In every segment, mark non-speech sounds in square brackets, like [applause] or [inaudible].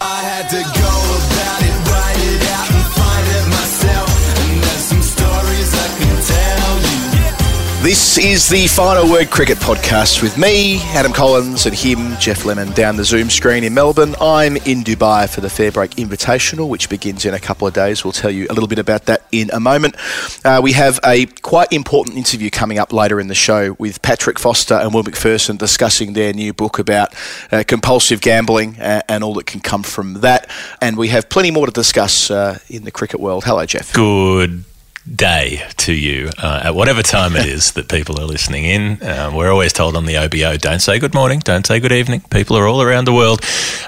I had to go about it, write it out, and find it myself. And there's some stories I can tell you. This is the Final Word Cricket Podcast with me, Adam Collins, and him, Jeff Lemon, down the Zoom screen in Melbourne. I'm in Dubai for the Fairbreak Invitational, which begins in a couple of days. We'll tell you a little bit about that in a moment. Uh, we have a quite important interview coming up later in the show with Patrick Foster and Will Macpherson discussing their new book about uh, compulsive gambling and all that can come from that. And we have plenty more to discuss uh, in the cricket world. Hello, Jeff. Good day to you uh, at whatever time it is that people are listening in. Uh, we're always told on the OBO, don't say good morning, don't say good evening. People are all around the world,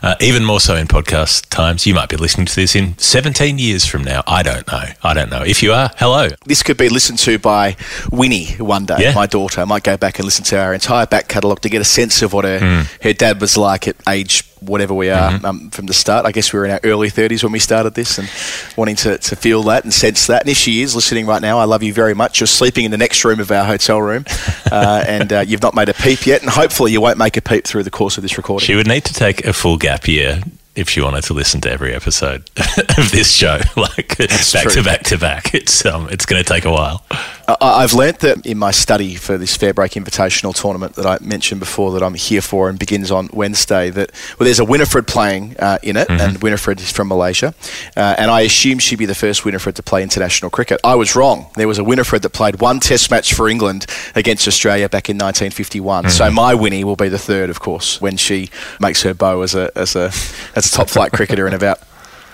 uh, even more so in podcast times. You might be listening to this in 17 years from now. I don't know. I don't know. If you are, hello. This could be listened to by Winnie one day, Yeah. my daughter. I might go back and listen to our entire back catalogue to get a sense of what her, Hmm. her dad was like at age whatever we are Mm-hmm. um, from the start. I guess we were in our early 30s when we started this and wanting to, to feel that and sense that. And if she is listening right now, I love you very much. You're sleeping in the next room of our hotel room [laughs] uh, and uh, you've not made a peep yet. And hopefully you won't make a peep through the course of this recording. She would need to take a full gap year if she wanted to listen to every episode [laughs] of this show, [laughs] like back true. to back to back. It's um, it's going to take a while. I- I've learnt that in my study for this Fairbreak Invitational tournament that I mentioned before that I'm here for and begins on Wednesday. That well, there's a Winifred playing uh, in it, and Winifred is from Malaysia, uh, and I assumed she'd be the first Winifred to play international cricket. I was wrong. There was a Winifred that played one Test match for England against Australia back in 1951. So my Winnie will be the third, of course, when she makes her bow as a as a as a top flight cricketer in about.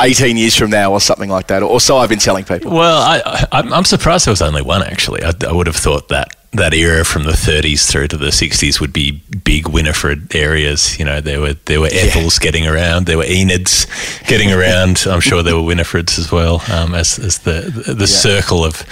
18 years from now, or something like that, or so I've been telling people. Well, I, I'm surprised there was only one. Actually, I, I would have thought that that era from the 30s through to the 60s would be big Winifred areas. You know, there were there were Ethels getting around, there were Enids getting [laughs] around. I'm sure there were Winifreds as well. Um, as as the the, the circle of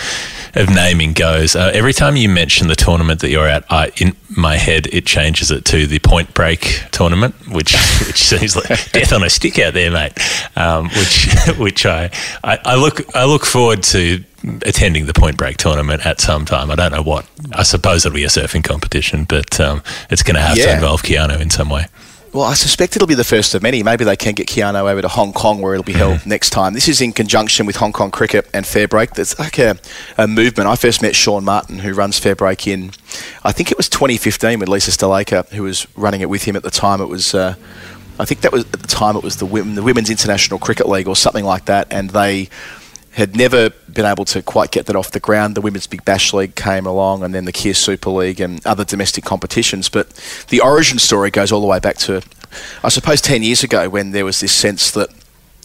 of naming goes. Uh, every time you mention the tournament that you're at, I, in my head it changes it to the Point Break tournament, which [laughs] which seems like death on a stick out there, mate. Um, which [laughs] which I, I I look I look forward to attending the Point Break tournament at some time. I don't know what. I suppose it'll be a surfing competition, but um, it's going to have to involve Keanu in some way. Well, I suspect it'll be the first of many. Maybe they can get Keanu over to Hong Kong where it'll be held next time. This is in conjunction with Hong Kong Cricket and Fair Break. There's like a, a movement. I first met Sean Martin, who runs Fair Break in, I think it was 2015 with Lisa Sthalekar, who was running it with him at the time. It was, uh, I think that was at the time it was the, women, the Women's International Cricket League or something like that, and they had never been able to quite get that off the ground. The Women's Big Bash League came along, and then the Kia Super League and other domestic competitions. But the origin story goes all the way back to, I suppose, 10 years ago when there was this sense that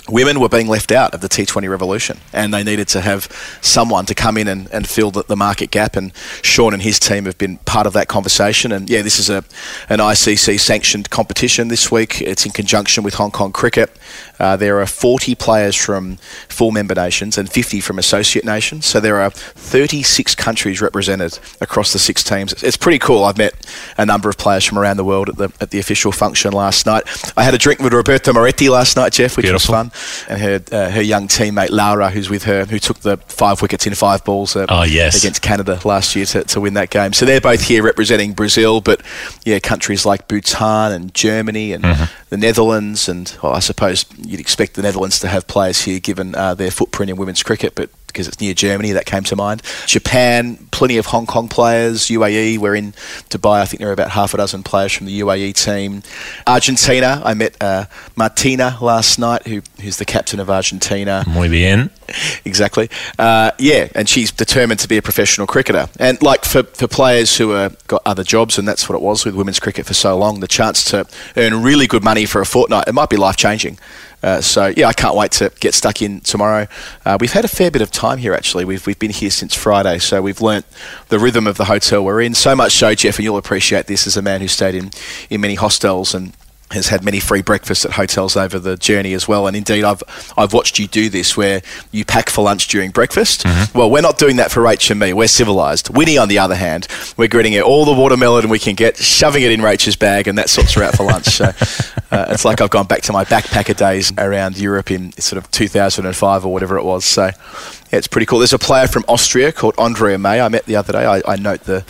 women were being left out of the T20 revolution and they needed to have someone to come in and, and fill the, the market gap and Sean and his team have been part of that conversation and yeah this is a an ICC sanctioned competition this week. It's in conjunction with Hong Kong cricket. Uh, there are 40 players from full member nations and 50 from associate nations so there are 36 countries represented across the six teams. It's, pretty cool. I've met a number of players from around the world at the, at the official function last night. I had a drink with Roberta Moretti last night Jeff which Beautiful. was fun and her uh, her young teammate Laura, who's with her, who took the five wickets in five balls uh, Oh, yes. against Canada last year to, to win that game. So they're both here representing Brazil, but yeah, countries like Bhutan and Germany and Mm-hmm. the Netherlands, and well, I suppose you'd expect the Netherlands to have players here given uh, their footprint in women's cricket, but because it's near Germany, that came to mind. Japan, plenty of Hong Kong players. UAE, we're in Dubai. I think there are about half a dozen players from the UAE team. Argentina, I met uh, Martina last night, who, who's the captain of Argentina. Muy bien. [laughs] Exactly. Uh, yeah, and she's determined to be a professional cricketer. And like for, for players who have got other jobs, and that's what it was with women's cricket for so long, the chance to earn really good money for a fortnight, it might be life changing. Uh, so yeah, I can't wait to get stuck in tomorrow. Uh, we've had a fair bit of time here actually. We've we've been here since Friday, so we've learnt the rhythm of the hotel we're in. So much so, Jeff, and you'll appreciate this as a man who stayed in in many hostels and has had many free breakfasts at hotels over the journey as well. And indeed, I've I've watched you do this where you pack for lunch during breakfast. Well, we're not doing that for Rach and me. We're civilized. Winnie, on the other hand, we're getting it all the watermelon we can get, shoving it in Rach's bag, and that sorts her out for lunch. So [laughs] uh, it's like I've gone back to my backpacker days around Europe in sort of 2005 or whatever it was. So yeah, it's pretty cool. There's a player from Austria called Andrea May. I met the other day. I, I note the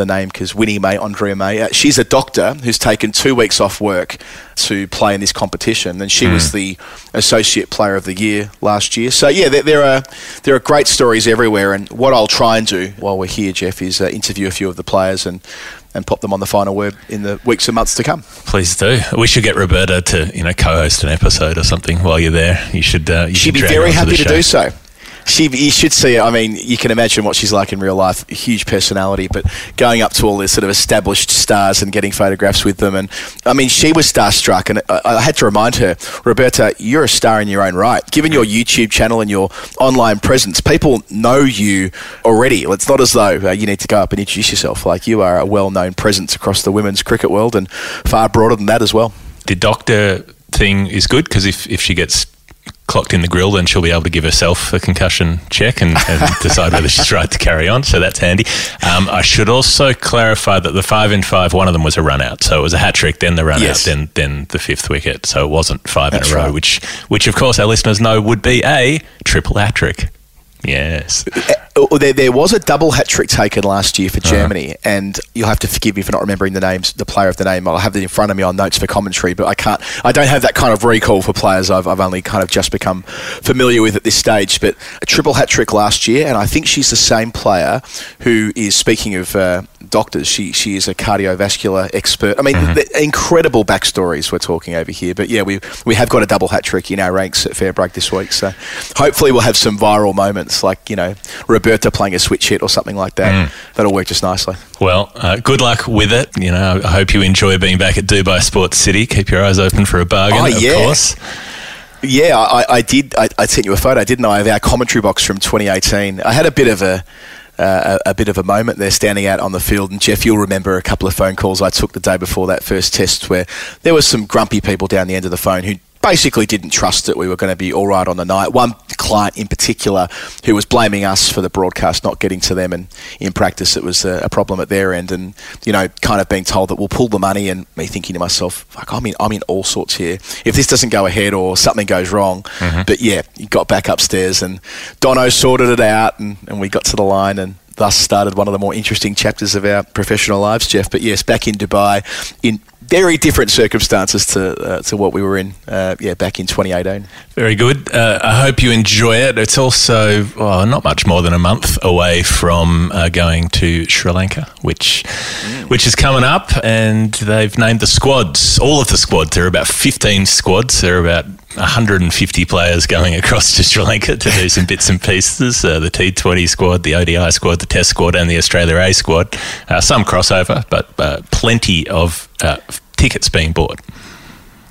the name because Winnie May, Andrea May. Uh, she's a doctor who's taken two weeks off work to play in this competition, and she was the associate player of the year last year. So yeah, there, there are there are great stories everywhere. And what I'll try and do while we're here, Jeff, is uh, interview a few of the players and. And pop them on the final word in the weeks and months to come. Please do. We should get Roberta to you know co-host an episode or something while you're there. You should. Uh, you She'd should be very happy the to do so. She, you should see her. I mean, you can imagine what she's like in real life. Huge personality, but going up to all these sort of established stars and getting photographs with them. And I mean, she was starstruck. And I, I had to remind her, Roberta, you're a star in your own right. Given your YouTube channel and your online presence, people know you already. It's not as though uh, you need to go up and introduce yourself. Like you are a well-known presence across the women's cricket world and far broader than that as well. The doctor thing is good because if if she gets clocked in the grill, then she'll be able to give herself a concussion check and, and [laughs] decide whether she's right to carry on. So that's handy. Um, I should also clarify that the five in five, one of them was a run out. So it was a hat trick, then the run Yes. out, then then the fifth wicket. So it wasn't five That's in a row, right. which which of course our listeners know would be a triple hat trick. Yes. Uh, there, there was a double hat trick taken last year Uh-huh. for Germany, and you'll have to forgive me for not remembering the names, the player of the name. I'll have it in front of me on notes for commentary, but I can't. I don't have that kind of recall for players I've, I've only kind of just become familiar with at this stage. But a triple hat trick last year, and I think she's the same player who is speaking of uh, doctors. She she is a cardiovascular expert. I mean, Mm-hmm. the incredible backstories we're talking over here. But yeah, we we have got a double hat trick in our ranks at Fair Break this week. So hopefully we'll have some viral moments like you know Roberta playing a switch hit or something like that. Mm. That'll work just nicely. Well, uh, good luck with it. You know, I hope you enjoy being back at Dubai Sports City. Keep your eyes open for a bargain, Oh, of yeah. course. Yeah, I, I did. I, I sent you a photo, didn't I, of our commentary box from 2018. I had a bit of a. Uh, a, a bit of a moment there standing out on the field. And Jeff, you'll remember a couple of phone calls I took the day before that first test where there was some grumpy people down the end of the phone who basically didn't trust that we were going to be all right on the night. One client in particular who was blaming us for the broadcast not getting to them, and in practice it was a, problem at their end. And you know, kind of being told that we'll pull the money, and me thinking to myself, "Fuck, I'm in, I'm in all sorts here. If this doesn't go ahead or something goes wrong." Mm-hmm. But yeah, you got back upstairs, and Dono sorted it out, and, and we got to the line, and thus started one of the more interesting chapters of our professional lives, Jeff. But yes, back in Dubai in very different circumstances to uh, to what we were in, uh, yeah, back in 2018. Very good. Uh, I hope you enjoy it. It's also well, not much more than a month away from uh, going to Sri Lanka, which which is coming up, and they've named the squads. All of the squads. There are about 15 squads. There are about 150 players going across to Sri Lanka to do some bits and pieces. Uh, the T20 squad, the ODI squad, the Test squad, and the Australia A squad. Uh, some crossover, but uh, plenty of uh, tickets being bought.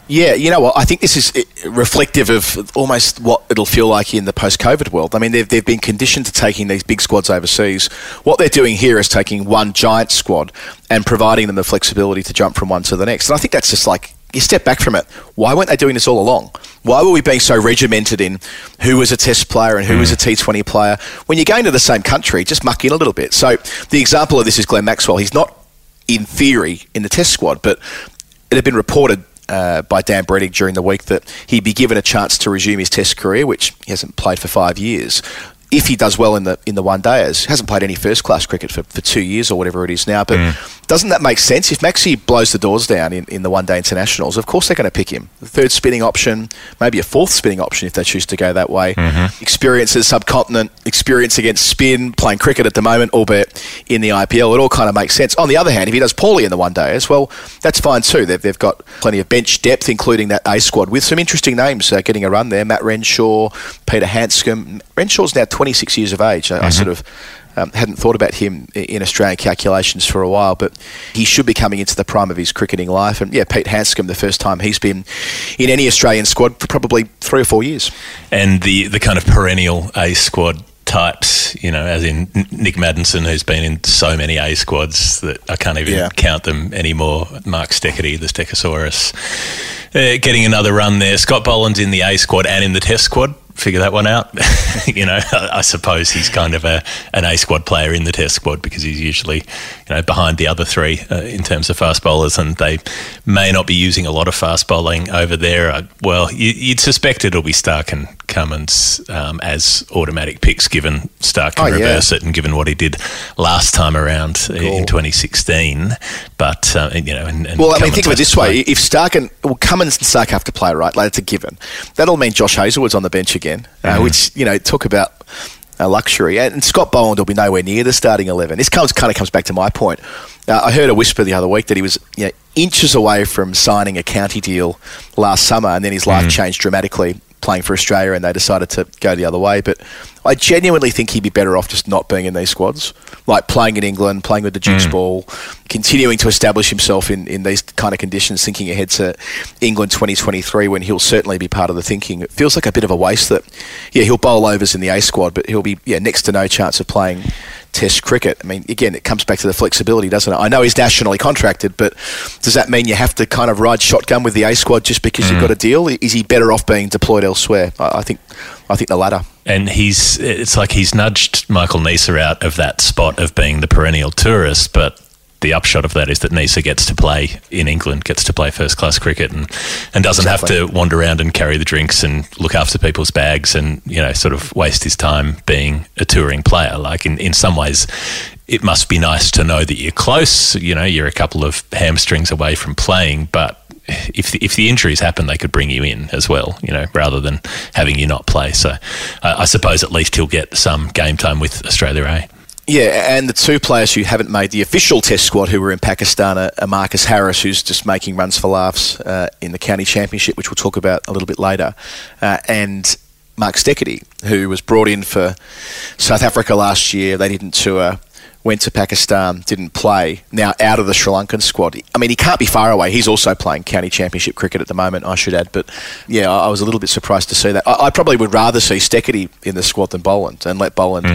Yeah, you know what? I think this is uh, reflective of almost what it'll feel like in the post-COVID world. I mean, they've, they've been conditioned to taking these big squads overseas. What they're doing here is taking one giant squad and providing them the flexibility to jump from one to the next. And I think that's just like you step back from it. Why weren't they doing this all along? Why were we being so regimented in who was a test player and who was a T20 player? When you're going to the same country, just muck in a little bit. So the example of this is Glenn Maxwell. He's not in theory in the test squad, but it had been reported uh, by Dan Brettig during the week that he'd be given a chance to resume his Test career, which he hasn't played for five years. If he does well in the in the one days, hasn't played any first class cricket for, for two years or whatever it is now. But doesn't that make sense? If Maxi blows the doors down in, in the one day internationals, of course they're going to pick him. The third spinning option, maybe a fourth spinning option if they choose to go that way. Experience as subcontinent, experience against spin, playing cricket at the moment, albeit in the IPL, it all kind of makes sense. On the other hand, if he does poorly in the one day as well, that's fine too. They've, they've got plenty of bench depth, including that A squad with some interesting names uh, getting a run there. Matt Renshaw, Peter Handscomb. Renshaw's now 26 years of age. I, I sort of um, hadn't thought about him in Australian calculations for a while, but he should be coming into the prime of his cricketing life. And yeah, Pete Handscomb, the first time he's been in any Australian squad for probably three or four years. and the the kind of perennial A squad types, you know, as in Nick Maddinson, who's been in so many A squads that I can't even Yeah. count them anymore. Mark Steketee, the Stegosaurus, uh, getting another run there. Scott Boland's in the A squad and in the Test squad. Figure that one out. [laughs] you know, I, I suppose he's kind of a an A squad player in the Test squad because he's usually, you know, behind the other three uh, in terms of fast bowlers, and they may not be using a lot of fast bowling over there. Uh, well, you, you'd suspect it'll be Stark and Cummins um, as automatic picks, given Stark can Oh, yeah. reverse it and given what he did last time around uh, in 2016. But uh, you know, and, and Well, I mean, think of it this way: if Stark and well, Cummins and Stark have to play, right? Like it's a given. That'll mean Josh Hazlewood's on the bench again, uh, Mm-hmm. which you know talk about a luxury. And Scott Boland will be nowhere near the starting eleven. This comes kind of comes back to my point. Uh, I heard a whisper the other week that he was you know, inches away from signing a county deal last summer, and then his life changed dramatically playing for Australia, and they decided to go the other way. But I genuinely think he'd be better off just not being in these squads, like playing in England, playing with the Dukes mm. ball, continuing to establish himself in, in these kind of conditions, thinking ahead to England 2023 when he'll certainly be part of the thinking. It feels like a bit of a waste that, yeah, he'll bowl overs in the A squad, but he'll be yeah next to no chance of playing Test cricket. I mean, again, it comes back to the flexibility, doesn't it? I know he's nationally contracted, but does that mean you have to kind of ride shotgun with the A squad just because you've mm. got a deal? Is he better off being deployed elsewhere? I, I think, I think the latter. And he's it's like he's nudged Michael Neser out of that spot of being the perennial tourist, but the upshot of that is that Neser gets to play in England, gets to play first class cricket, and and doesn't have to wander around and carry the drinks and look after people's bags and you know sort of waste his time being a touring player. Like in in some ways. It must be nice to know that you're close. You know, you're a couple of hamstrings away from playing, but if the, if the injuries happen, they could bring you in as well, you know, rather than having you not play. So uh, I suppose at least he'll get some game time with Australia A. Yeah, and the two players who haven't made the official Test squad who were in Pakistan are, are Marcus Harris, who's just making runs for laughs uh, in the county championship, which we'll talk about a little bit later, uh, and Mark Steketee, who was brought in for South Africa last year. They didn't tour. Went to Pakistan, didn't play. Now out of the Sri Lankan squad. I mean, he can't be far away. He's also playing county championship cricket at the moment, I should add. But yeah, I I was a little bit surprised to see that. I, I probably would rather see Steketee in the squad than Boland and let Boland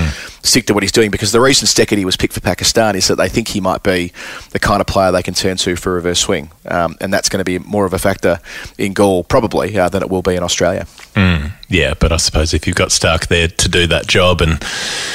stick to what he's doing because the reason Steketee was picked for Pakistan is that they think he might be the kind of player they can turn to for reverse swing, um, and that's going to be more of a factor in Galle probably uh, than it will be in Australia. Yeah, but I suppose if you've got Stark there to do that job, and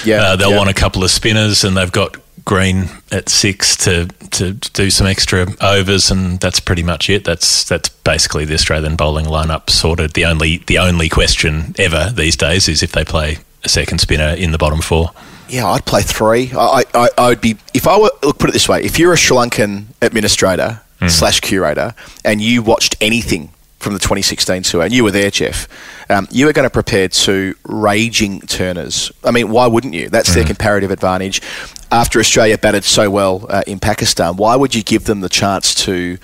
Yeah, uh, they'll yeah. want a couple of spinners, and they've got Green at six to, to do some extra overs, and that's pretty much it. That's that's basically the Australian bowling lineup sorted. The only the only question ever these days is if they play a second spinner in the bottom four. Yeah, I'd play three. I, I, I would be if I were look put it this way: if you're a Sri Lankan administrator slash curator and you watched anything from the 2016 tour and you were there, Jeff, um, you were going to prepare two raging turners. I mean, why wouldn't you? That's their comparative advantage. After Australia batted so well uh, in Pakistan, why would you give them the chance to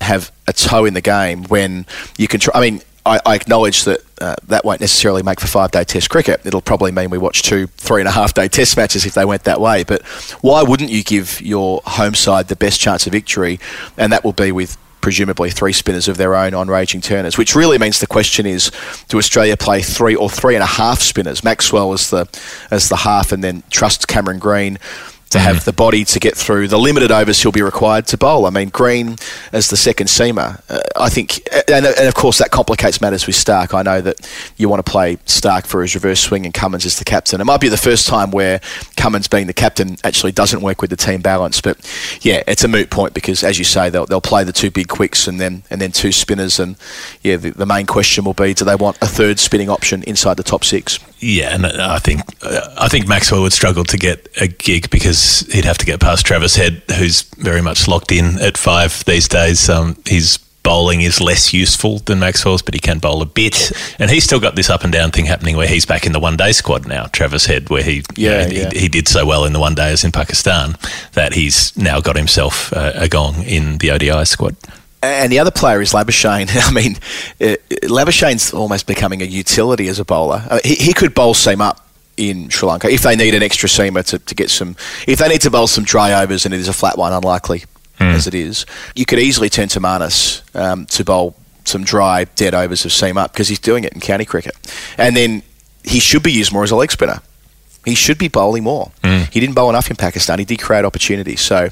have a toe in the game when you can try? I mean. I, I acknowledge that uh, that won't necessarily make for five day test cricket. It'll probably mean we watch two, three and a half day test matches if they went that way. But why wouldn't you give your home side the best chance of victory? And that will be with presumably three spinners of their own on raging turners, which really means the question is do Australia play three or three and a half spinners? Maxwell as the, as the half, and then trust Cameron Green to have the body to get through the limited overs he'll be required to bowl. I mean, Green as the second seamer, uh, I think, and, and of course that complicates matters with Stark. I know that you want to play Stark for his reverse swing and Cummins as the captain. It might be the first time where Cummins being the captain actually doesn't work with the team balance, but yeah, it's a moot point because as you say, they'll, they'll play the two big quicks and then and then two spinners, and yeah, the, the main question will be: Do they want a third spinning option inside the top six? Yeah, and I think I think Maxwell would struggle to get a gig because he'd have to get past Travis Head, who's very much locked in at five these days. Um, his bowling is less useful than Maxwell's, but he can bowl a bit, and he's still got this up and down thing happening where he's back in the one day squad now. Travis Head, where he you Yeah, know, yeah. He, he did so well in the one days in Pakistan that he's now got himself uh, a gong in the ODI squad. And the other player is Labuschagne. [laughs] I mean, uh, Labuschagne's almost becoming a utility as a bowler. Uh, he, he could bowl seam up in Sri Lanka if they need an extra seamer to, to get some. If they need to bowl some dry overs and it is a flat one, unlikely as it is, you could easily turn to Marnus um, to bowl some dry dead overs of seam up because he's doing it in county cricket, and then he should be used more as a leg spinner. He should be bowling more. He didn't bowl enough in Pakistan. He did create opportunities. So,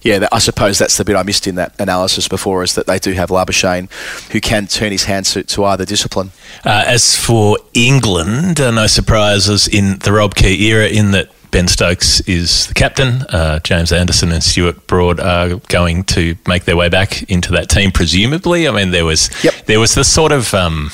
yeah, I suppose that's the bit I missed in that analysis before is that they do have Labuschagne who can turn his hand to, to either discipline. Uh, as for England, uh, no surprises in the Rob Key era in that Ben Stokes is the captain. Uh, James Anderson and Stuart Broad are going to make their way back into that team, presumably. I mean, there was Yep. there was the sort of. Um,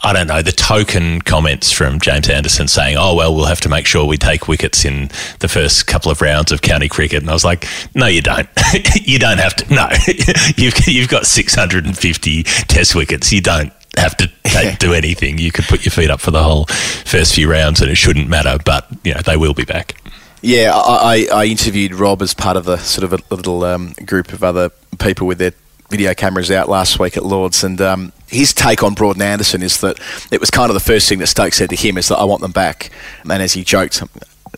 I don't know, the token comments from James Anderson saying, oh, well, we'll have to make sure we take wickets in the first couple of rounds of county cricket. And I was like, no, you don't. [laughs] you don't have to. No, [laughs] you've, you've got 650 test wickets. You don't have to take, do anything. You could put your feet up for the whole first few rounds and it shouldn't matter. But, you know, they will be back. Yeah, I, I, interviewed Rob as part of the sort of a little um, group of other people with their video cameras out last week at Lords, and um, his take on Broad and Anderson is that it was kind of the first thing that Stokes said to him is that I want them back, and as he joked.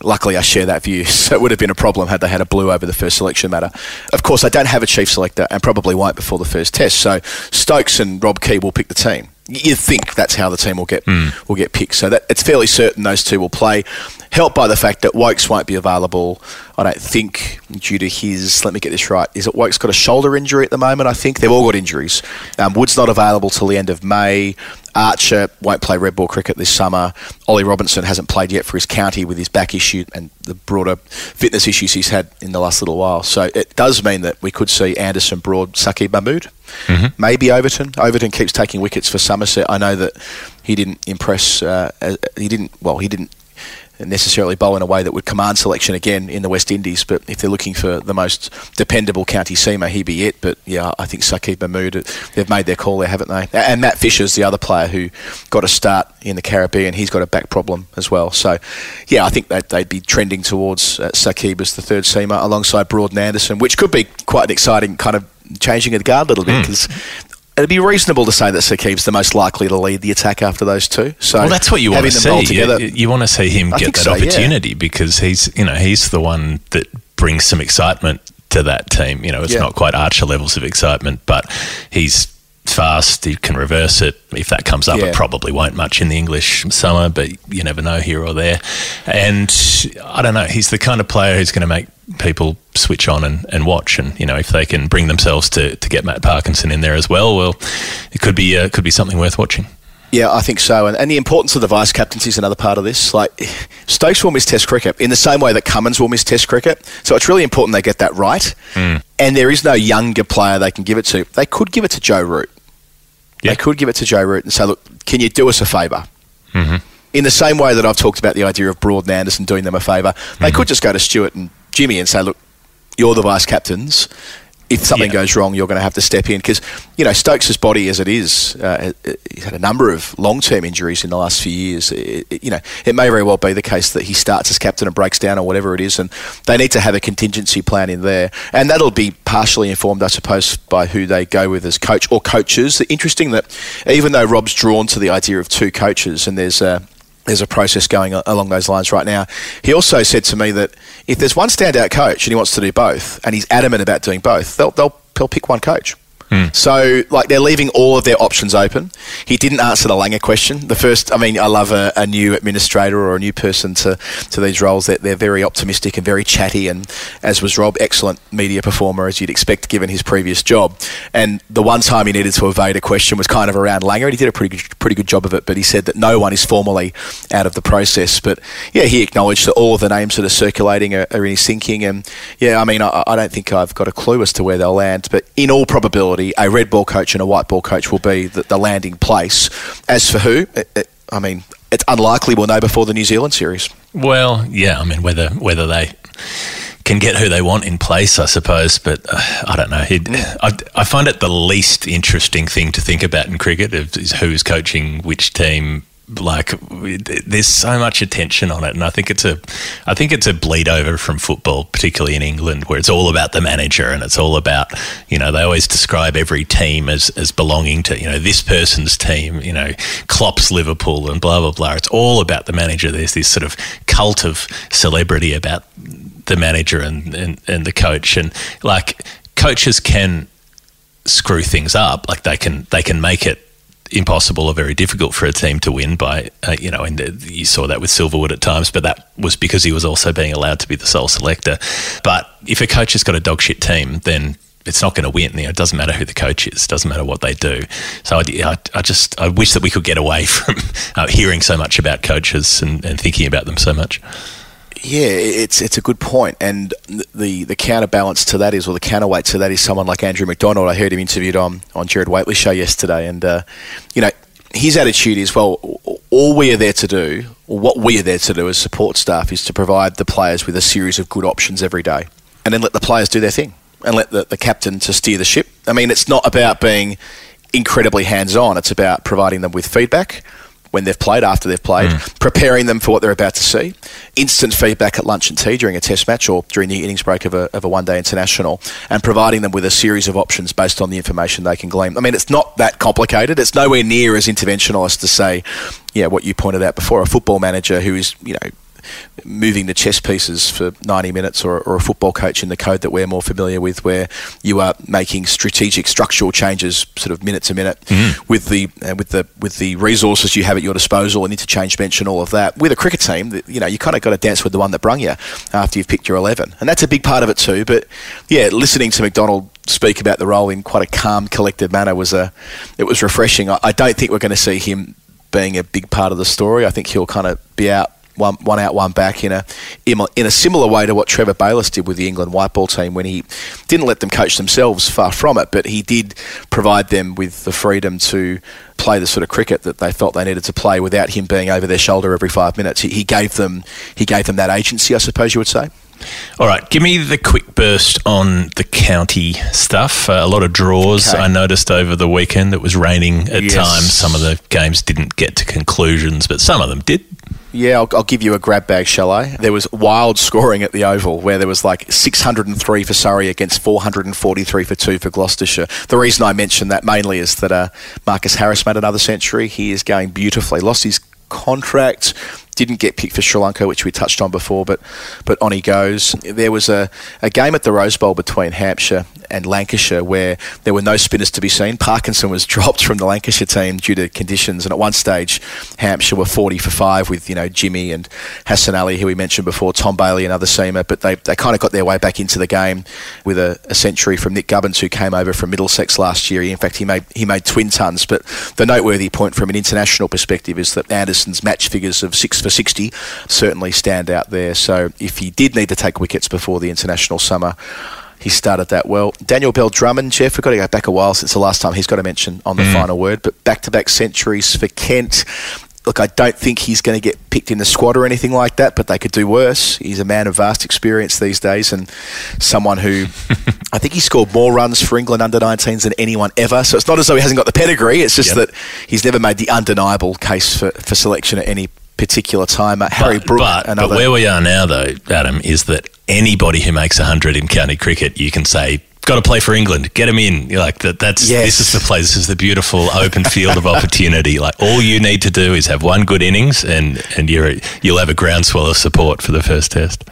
Luckily, I share that view. [laughs] So it would have been a problem had they had a blue over the first selection matter. Of course, I don't have a chief selector and probably won't before the first test. So Stokes and Rob Key will pick the team. You think that's how the team will get will get picked. So that it's fairly certain those two will play. Helped by the fact that Woakes won't be available. I don't think due to his. Let me get this right. Is it Woakes got a shoulder injury at the moment? I think they've all got injuries. Um, Wood's not available till the end of May. Archer won't play red ball cricket this summer. Ollie Robinson hasn't played yet for his county with his back issue and the broader fitness issues he's had in the last little while. So it does mean that we could see Anderson, Broad, Saki Mahmood, maybe Overton. Overton keeps taking wickets for Somerset. I know that he didn't impress. Uh, uh, he didn't. Well, he didn't necessarily bowl in a way that would command selection again in the West Indies. But if they're looking for the most dependable county seamer, he be it. But yeah, I think Saqib Mahmood, they've made their call there, haven't they? And Matt Fisher's the other player who got a start in the Caribbean. He's got a back problem as well. So yeah, I think that they'd be trending towards uh, Saqib as the third seamer alongside Broad and Anderson, which could be quite an exciting kind of changing of the guard a little bit because. It'd be reasonable to say that Saqib's the most likely to lead the attack after those two. So Well, that's what you want to see. together- You, you want to see him I get that so, yeah. opportunity because he's, you know, he's the one that brings some excitement to that team. You know, it's Yeah. not quite Archer levels of excitement, but he's fast. He can reverse it. If that comes up, Yeah. it probably won't much in the English summer, but you never know here or there. And I don't know. He's the kind of player who's going to make people switch on and, and watch. And you know, if they can bring themselves to, to get Matt Parkinson in there as well, well, it could be uh, could be something worth watching. Yeah, I think so. And, and the importance of the vice captaincy is another part of this. Like, Stokes will miss Test cricket in the same way that Cummins will miss Test cricket. So it's really important they get that right. Mm. And there is no younger player they can give it to. They could give it to Joe Root. Yeah. They could give it to Joe Root and say, look, can you do us a favour? Mm-hmm. In the same way that I've talked about the idea of Broad and Anderson doing them a favour, they mm-hmm. could just go to Stuart and Jimmy and say, look, you're the vice captains. If something Yeah. goes wrong, you're going to have to step in because you know Stokes' body, as it is, uh, he's had a number of long-term injuries in the last few years. It, it- you know, it may very well be the case that he starts as captain and breaks down or whatever it is, and they need to have a contingency plan in there, and that'll be partially informed, I suppose, by who they go with as coach or coaches. Interesting that even though Rob's drawn to the idea of two coaches, and there's a there's a process going along those lines right now. He also said to me that if there's one standout coach and he wants to do both, and he's adamant about doing both, they'll they'll, they'll pick one coach. Hmm. So, like, they're leaving all of their options open. He didn't answer the Langer question. The first, I mean, I love a, a new administrator or a new person to, to these roles. They're, they're very optimistic and very chatty, and as was Rob, excellent media performer, as you'd expect given his previous job. And the one time he needed to evade a question was kind of around Langer, and he did a pretty good, pretty good job of it. But he said that no one is formally out of the process. But yeah, he acknowledged that all of the names that are circulating are, are in his thinking. And yeah, I mean, I, I don't think I've got a clue as to where they'll land. But in all probability, a red ball coach and a white ball coach will be the, the landing place. As for who, it, it, I mean, it's unlikely we'll know before the New Zealand series. Well, yeah, I mean whether whether they can get who they want in place, I suppose, but uh, I don't know. It, I, I find it the least interesting thing to think about in cricket is who's coaching which team. Like, there's so much attention on it, and I think it's a, I think it's a bleed over from football, particularly in England, where it's all about the manager and it's all about, you know, they always describe every team as as belonging to, you know, this person's team, you know, Klopp's Liverpool and blah blah blah. It's all about the manager. There's this sort of cult of celebrity about the manager and, and, and the coach and like coaches can screw things up like they can they can make it impossible or very difficult for a team to win by, uh, you know, and the, you saw that with Silverwood at times, but that was because he was also being allowed to be the sole selector. But if a coach has got a dog shit team, then it's not going to win. You know, it doesn't matter who the coach is. It doesn't matter what they do. So I, I, I just I wish that we could get away [laughs] from uh, hearing so much about coaches and, and thinking about them so much. Yeah, it's it's a good point, and the the counterbalance to that is, or the counterweight to that is someone like Andrew McDonald. I heard him interviewed on on Gerard Whateley's show yesterday, and uh, you know his attitude is, well, all we are there to do, or what we are there to do as support staff, is to provide the players with a series of good options every day, and then let the players do their thing, and let the, the captain to steer the ship. I mean, it's not about being incredibly hands on; it's about providing them with feedback when they've played, after they've played, mm. preparing them for what they're about to see, instant feedback at lunch and tea during a test match or during the innings break of a, of a one day international, and providing them with a series of options based on the information they can glean. I mean, it's not that complicated. It's nowhere near as interventional as to say, yeah, what you pointed out before, a football manager who is, you know, moving the chess pieces for 90 minutes or, or, a football coach in the code that we're more familiar with where you are making strategic structural changes sort of minute to minute mm. with the uh, with the with the resources you have at your disposal and interchange bench and all of that. With a cricket team you know you kind of got to dance with the one that brung you after you've picked your 11 and that's a big part of it too but yeah listening to McDonald speak about the role in quite a calm collected manner was a it was refreshing. I, I don't think we're going to see him being a big part of the story. I think he'll kind of be out one, one out, one back in a in a similar way to what Trevor Bayliss did with the England white ball team when he didn't let them coach themselves, far from it, but he did provide them with the freedom to play the sort of cricket that they felt they needed to play without him being over their shoulder every five minutes. He, he gave them he gave them that agency, I suppose you would say. All right, give me the quick burst on the county stuff. Uh, a lot of draws okay. I noticed over the weekend. It was raining at yes. times. Some of the games didn't get to conclusions, but some of them did. Yeah, I'll, I'll, give you a grab bag, shall I? There was wild scoring at the Oval where there was like 603 for Surrey against 443 for 2 for Gloucestershire. The reason I mention that mainly is that uh, Marcus Harris made another century. He is going beautifully. Lost his contract didn't get picked for Sri Lanka, which we touched on before, but but on he goes. There was a, a game at the Rose Bowl between Hampshire and Lancashire where there were no spinners to be seen. Parkinson was [laughs] dropped from the Lancashire team due to conditions, and at one stage, Hampshire were 40 for five with you know Jimmy and Hassan Ali, who we mentioned before, Tom Bailey, another seamer, but they, they kind of got their way back into the game with a, a century from Nick Gubbins, who came over from Middlesex last year. In fact, he made he made twin tons. But the noteworthy point from an international perspective is that Anderson's match figures of six for 60 certainly stand out there. So if he did need to take wickets before the international summer, he started that well. Daniel Bell Drummond, Jeff, we've got to go back a while since the last time he's got a mention on the mm. final word, but back to back centuries for Kent. Look, I don't think he's going to get picked in the squad or anything like that, but they could do worse. He's a man of vast experience these days and someone who [laughs] I think he scored more runs for England under 19s than anyone ever. So it's not as though he hasn't got the pedigree, it's just yep. that he's never made the undeniable case for, for selection at any particular time. Uh, Harry but, Brook, but, another. But where we are now, though, Adam, is that anybody who makes 100 in county cricket, you can say, got to play for England. Get him in. You're like that. That's yes. this is the place. This is the beautiful open field of opportunity. Like all you need to do is have one good innings, and and you're you'll have a groundswell of support for the first test.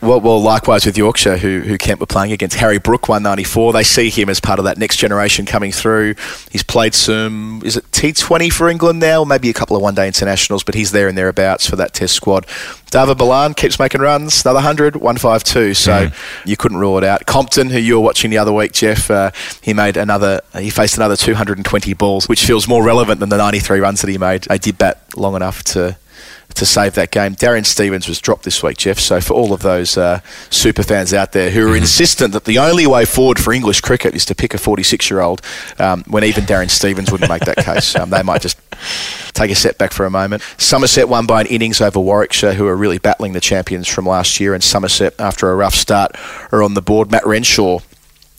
Well, well, likewise with Yorkshire, who, who Kent were playing against. Harry Brook, 194. They see him as part of that next generation coming through. He's played some, is it T20 for England now? Maybe a couple of one day internationals, but he's there and thereabouts for that test squad. Dawid Malan keeps making runs, another 100, 152. So mm. you couldn't rule it out. Compton, who you were watching the other week, Jeff, uh, he made another, he faced another 220 balls, which feels more relevant than the 93 runs that he made. They did bat long enough to to save that game. Darren Stevens was dropped this week, Jeff. So for all of those uh, super fans out there who are mm-hmm. insistent that the only way forward for English cricket is to pick a 46-year-old, um, when even Darren Stevens wouldn't make that case, um, they might just take a step back for a moment. Somerset won by an innings over Warwickshire, who are really battling the champions from last year, and Somerset, after a rough start, are on the board. Matt Renshaw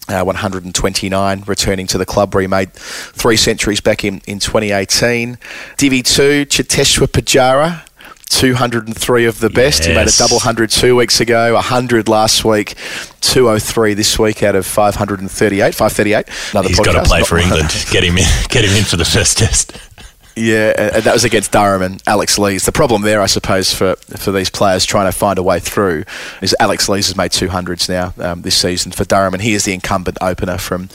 uh, 129, returning to the club where he made three centuries back in, in 2018. Divi 2, Cheteshwar Pujara, 203 of the best. Yes. He made a double hundred two weeks ago, 100 last week, 203 this week out of 538, 538. Another He's podcast. got to play for England. get him in, [laughs] get him in for the first test. Yeah, and and that was against Durham and Alex Lees. The problem there, I suppose, for, for these players trying to find a way through is Alex Lees has made 200s now um, this season for Durham, and he is the incumbent opener from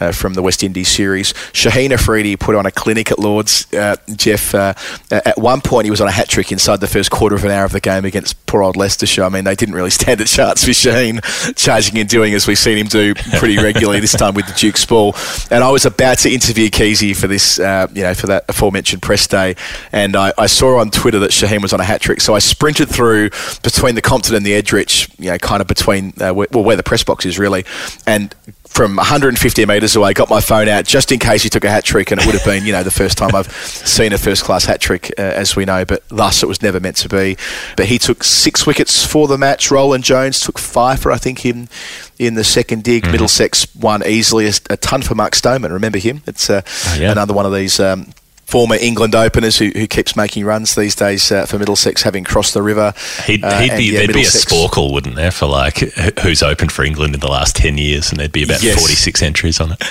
uh, from the West Indies series. Shaheen Afridi put on a clinic at Lords. Uh, Jeff, uh, at one point, he was on a hat trick inside the first quarter of an hour of the game against poor old Leicestershire. I mean, they didn't really stand a chance for Shaheen charging and doing as we've seen him do pretty [laughs] regularly this time with the Duke's ball. And I was about to interview Keezy for this, uh, you know, for that aforementioned press day, and I, I saw on Twitter that Shaheen was on a hat trick, so I sprinted through between the Compton and the Edrich, you know, kind of between uh, where, well where the press box is really, and from 150 metres away, got my phone out just in case he took a hat trick, and it would have been, you know, the first time I've seen a first class hat trick, uh, as we know, but thus it was never meant to be. But he took six wickets for the match. Roland Jones took five for, I think, him in the second dig. Mm-hmm. Middlesex won easily. A, a ton for Mark Stoneman. Remember him? It's uh, Oh, yeah. another one of these. Um, Former England openers who, who keeps making runs these days uh, for Middlesex, having crossed the river. He'd, Uh, he'd and, be, yeah, there'd be a Sporcle, wouldn't there, for like who's opened for England in the last 10 years, and there'd be about Yes. 46 entries on it.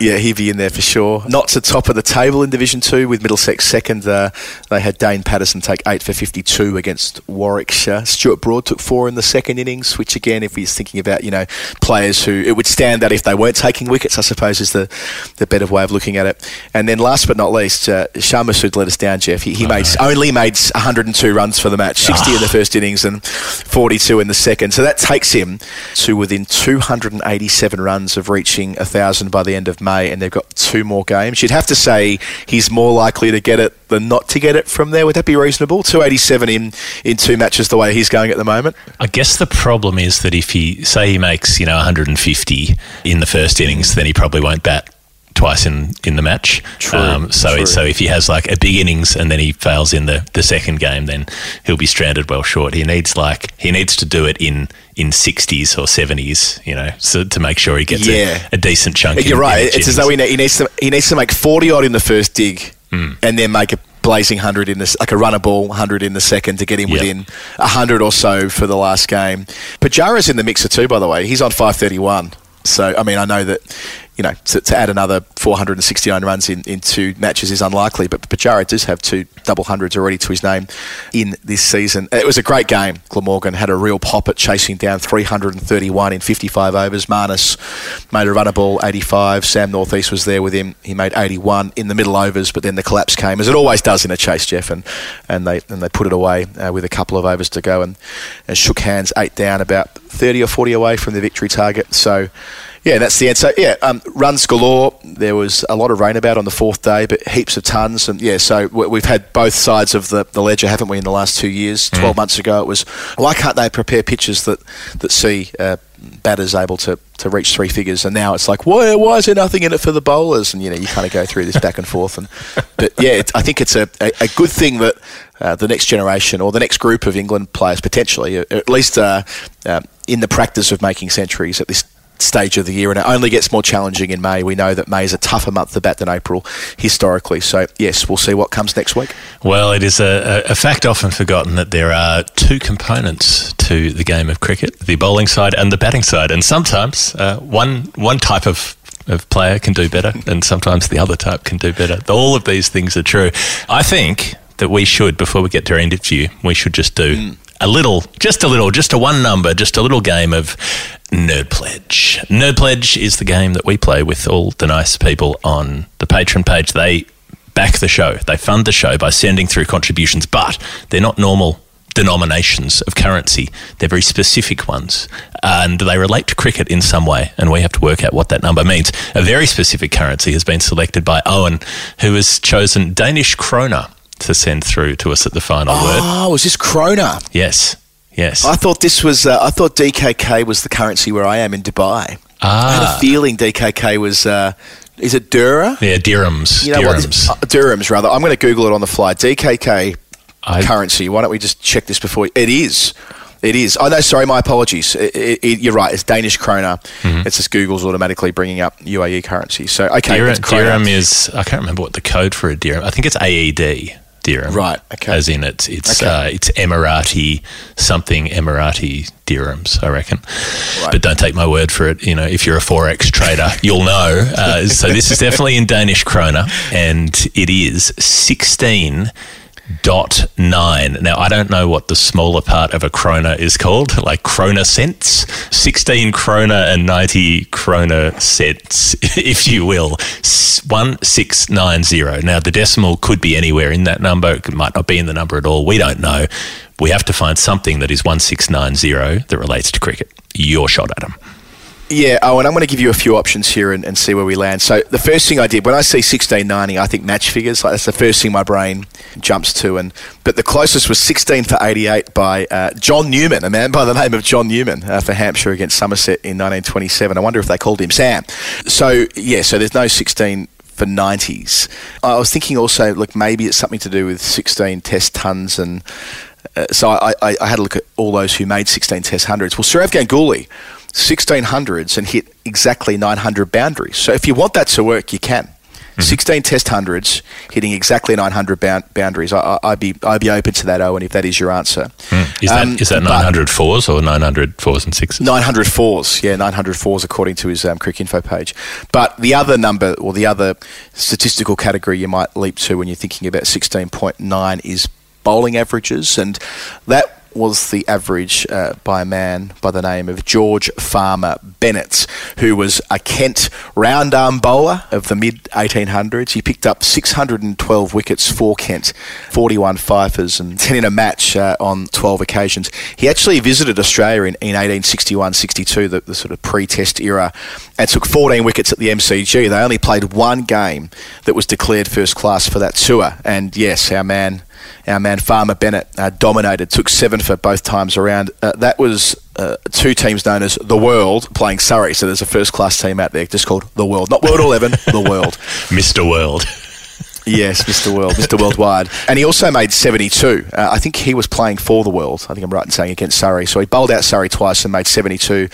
Yeah, he'd be in there for sure. Not to top of the table in Division Two with Middlesex second. Uh, they had Dane Paterson take eight for fifty-two against Warwickshire. Stuart Broad took four in the second innings, which again, if he's thinking about you know players who it would stand that if they weren't taking wickets, I suppose is the the better way of looking at it. And then last but not least, uh, Shan Masood let us down. Jeff, he, he made only made 102 runs for the match, 60 in the first innings and 42 in the second. So that takes him to within 287 runs of reaching a thousand by the end of May, and they've got two more games. You'd have to say he's more likely to get it than not to get it from there. Would that be reasonable? 287 in in two matches, the way he's going at the moment. I guess the problem is that if he, say, he makes, you know, 150 in the first innings, then he probably won't bat twice in, in the match. Um, True, so true. so if he has like a big innings and then he fails in the, the second game, then he'll be stranded well short. He needs like he needs to do it in in 60s or 70s, you know, so to make sure he gets Yeah. a, a decent chunk. You're in, right. in It's as though he, he needs to he needs to make 40 odd in the first dig, Hmm. and then make a blazing hundred in this like a runner ball hundred in the second to get him Yep. within a hundred or so for the last game. Pujara's in the mixer too, by the way. He's on 531. So I mean, I know that you know to, to add another 469 runs in, in two matches is unlikely, but Pujara does have two double hundreds already to his name in this season. It was a great game. Glamorgan had a real pop at chasing down 331 in 55 overs. Marnus made a runner ball 85. Sam Northeast was there with him. He made 81 in the middle overs, but then the collapse came, as it always does in a chase, Jeff, and, and they and they put it away uh, with a couple of overs to go and, and shook hands eight down, about 30 or 40 away from the victory target. So. Yeah, that's the answer. Yeah, um, runs galore. There was a lot of rain about on the fourth day, but heaps of tons. And yeah, so we- we've had both sides of the, the ledger, haven't we, in the last two years? Twelve months ago, it was why can't they prepare pitches that that see uh, batters able to, to reach three figures? And now it's like, why why is there nothing in it for the bowlers? And you know, you kind of go through this back and forth. And [laughs] but yeah, it, I think it's a, a, a good thing that. Uh, the next generation or the next group of England players potentially, at least uh, uh, in the practice of making centuries at this stage of the year, and it only gets more challenging in May. We know that May is a tougher month to bat than April historically. So, yes, we'll see what comes next week. Well, it is a, a fact often forgotten that there are two components to the game of cricket: the bowling side and the batting side. And sometimes uh, one one type of of player can do better, and sometimes the other type can do better. All of these things are true. I think that we should, before we get to our interview, we should just do a little, just a little, just a one number, just a little game of Nerd Pledge. Nerd Pledge is the game that we play with all the nice people on the Patreon page. They back the show. They fund the show by sending through contributions, but they're not normal denominations of currency. They're very specific ones. And they relate to cricket in some way, and we have to work out what that number means. A very specific currency has been selected by Owen, who has chosen Danish kroner to send through to us at the final word. Oh, was this Krona? Yes. Yes. I thought this was. Uh, I thought DKK was the currency where I am in Dubai. I had ah. a feeling DKK was. Uh, is it Dura? Yeah, dirhams. You know dirhams. This- uh, dirhams, rather. I'm going to Google it on the fly. DKK I- currency. Why don't we just check this before? It is. It is. Oh no, sorry, my apologies. It, it, it- you're right. It's Danish kroner. It's just Google's automatically bringing up UAE currency. So okay, Dirham, dirham is, I can't remember what the code for a dirham. I think it's AED. Dirham. Right, okay. As in it's it's Okay. uh, it's Emirati something Emirati dirhams, I reckon. Right. But don't take my word for it. You know, if you're a forex trader, you'll know. Uh, so this is definitely in Danish kroner, and it is sixteen dot nine. Now I don't know what the smaller part of a krona is called, like krona cents. Sixteen krona and ninety krona cents, [laughs] if you will. One six nine zero. Now the decimal could be anywhere in that number. It might not be in the number at all. We don't know. We have to find something that is one six nine zero that relates to cricket. Your shot, Adam. Yeah, oh, and I'm going to give you a few options here and, and see where we land. So the first thing I did when I see 1690, I think match figures. Like that's the first thing my brain jumps to. And but the closest was 16 for 88 by uh, John Newman, a man by the name of John Newman uh, for Hampshire against Somerset in 1927. I wonder if they called him Sam. So yeah, so there's no 16 for 90s. I was thinking also, look, maybe it's something to do with 16 test tons and. Uh, so I, I, I had a look at all those who made 16 test hundreds. Well, Sourav Ganguly, 16 hundreds and hit exactly 900 boundaries. So if you want that to work, you can. 16 test hundreds hitting exactly 900 bound- boundaries. I, I'd be I'd be open to that, Owen, if that is your answer. Is that Um, is that but- 900 fours or 900 fours and sixes? 900 fours, yeah, 900 fours according to his um, Cricinfo page. But the other number, or the other statistical category you might leap to when you're thinking about 16.9 is bowling averages, and that was the average uh, by a man by the name of George Farmer Bennett, who was a Kent round arm bowler of the mid 1800s. He picked up 612 wickets for Kent, 41 fifers, and 10 in a match uh, on 12 occasions. He actually visited Australia in, in 1861 62, the, the sort of pre test era, and took 14 wickets at the MCG. They only played one game that was declared first class for that tour. And yes, our man our man Farmer Bennett uh, dominated, took seven for both times around. Uh, that was uh, two teams known as the World playing Surrey. So there's a first class team out there just called the World, not World Eleven, [laughs] the World. Mr. World. Yes, Mr. World, Mr. Worldwide. And he also made 72. Uh, I think he was playing for the World. I think I'm right in saying against Surrey. So he bowled out Surrey twice and made 72,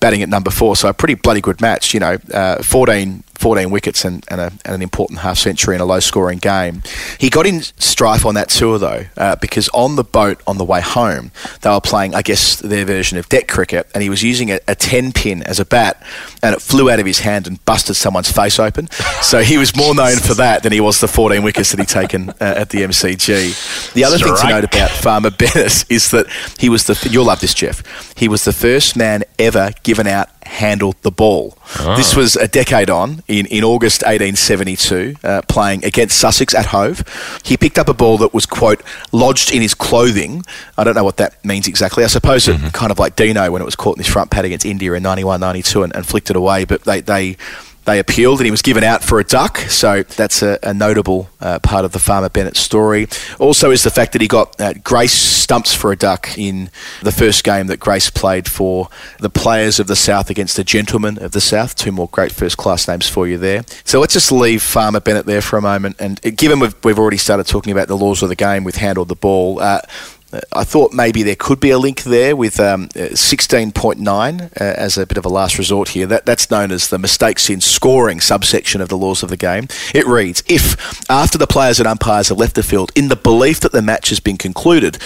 batting at number four. So a pretty bloody good match, you know, uh, 14, 14 wickets and, and, a, and an important half century in a low scoring game. He got in strife on that tour, though, uh, because on the boat on the way home, they were playing, I guess, their version of deck cricket, and he was using a, a 10 pin as a bat, and it flew out of his hand and busted someone's face open. [laughs] So he was more known for that than he was the 14 wickets that he'd taken uh, at the MCG. The other thing to note about Farmer Bennett is that he was the, you'll love this, Geoff, he was the first man ever given out handled the ball. This was a decade on in, in August 1872, uh, playing against Sussex at Hove. He picked up a ball that was, quote, lodged in his clothing. I don't know what that means exactly. I suppose it kind of like Dino when it was caught in his front pad against India in 91 92 and, and flicked it away, but they. they they appealed and he was given out for a duck, so that's a, a notable uh, part of the Farmer Bennett story. Also, is the fact that he got uh, Grace stumps for a duck in the first game that Grace played for the players of the South against the Gentlemen of the South. Two more great first class names for you there. So let's just leave Farmer Bennett there for a moment. And given we've, we've already started talking about the laws of the game with handled the ball, uh, I thought maybe there could be a link there with um, uh, 16.9 uh, as a bit of a last resort here. That, that's known as the mistakes in scoring subsection of the laws of the game. It reads If, after the players and umpires have left the field, in the belief that the match has been concluded,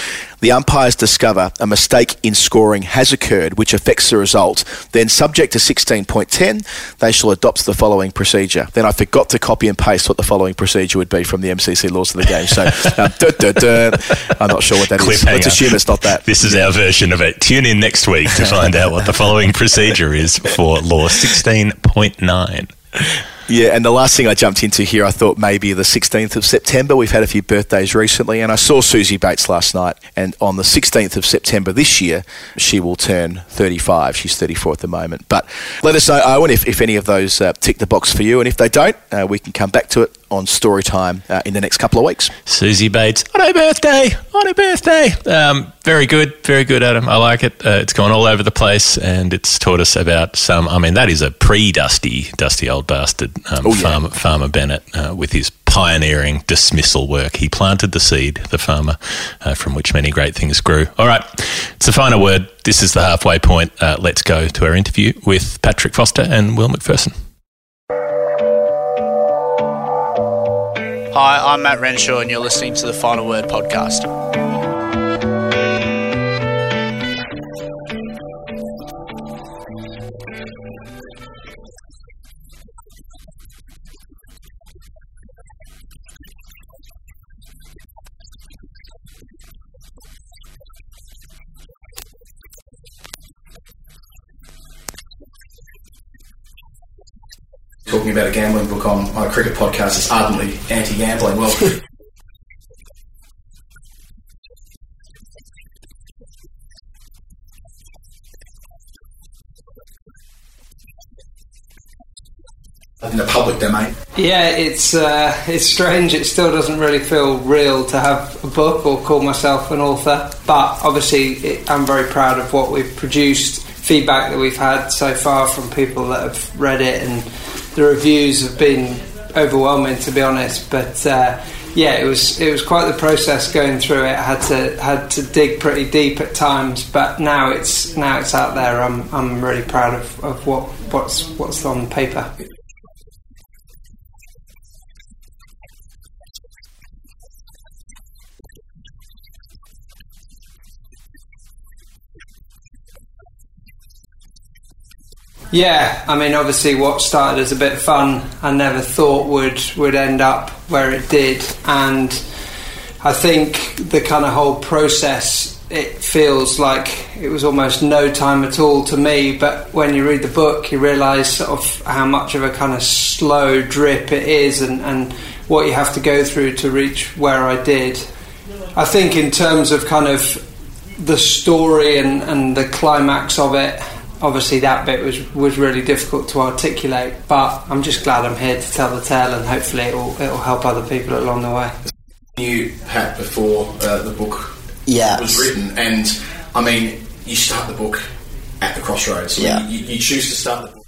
the umpires discover a mistake in scoring has occurred which affects the result, then subject to 16.10, they shall adopt the following procedure. Then I forgot to copy and paste what the following procedure would be from the MCC laws of the game. So, [laughs] um, duh, duh, duh. I'm not sure what that is. Let's assume it's not that. This is our version of it. Tune in next week to find out what the following procedure is for law 16.9. Yeah, and the last thing I jumped into here, I thought maybe the 16th of September. We've had a few birthdays recently, and I saw Suzie Bates last night. And on the 16th of September this year, she will turn 35. She's 34 at the moment. But let us know, Owen, if, if any of those uh, tick the box for you. And if they don't, uh, we can come back to it on story time uh, in the next couple of weeks. Suzie Bates on her birthday, on her birthday. Um, very good, very good, Adam. I like it. Uh, it's gone all over the place, and it's taught us about some. I mean, that is a pre-dusty, dusty old bastard, um, Oh, yeah. farmer, farmer Bennett, uh, with his pioneering dismissal work. He planted the seed, the farmer, uh, from which many great things grew. All right, it's the final word. This is the halfway point. Uh, let's go to our interview with Patrick Foster and Will Macpherson. Hi, I'm Matt Renshaw, and you're listening to the Final Word podcast. Talking about a gambling book on, a cricket podcast is ardently anti-gambling. Well, [laughs] in the public domain. Yeah, it's uh, it's strange. It still doesn't really feel real to have a book or call myself an author. But obviously, it, I'm very proud of what we've produced. Feedback that we've had so far from people that have read it, and the reviews have been overwhelming, to be honest. But uh, yeah, it was it was quite the process going through it. I had to had to dig pretty deep at times, but now it's now it's out there. I'm I'm really proud of, of what what's what's on paper. Yeah, I mean, obviously, what started as a bit of fun, I never thought would would end up where it did, and I think the kind of whole process. It feels like it was almost no time at all to me, but when you read the book, you realise sort of how much of a kind of slow drip it is, and, and what you have to go through to reach where I did. I think, in terms of kind of the story and, and the climax of it, obviously that bit was was really difficult to articulate. But I'm just glad I'm here to tell the tale, and hopefully it will it will help other people along the way. You Pat before uh, the book Yeah. was written, and I mean, you start the book at the crossroads. Yeah. You, you choose to start the book.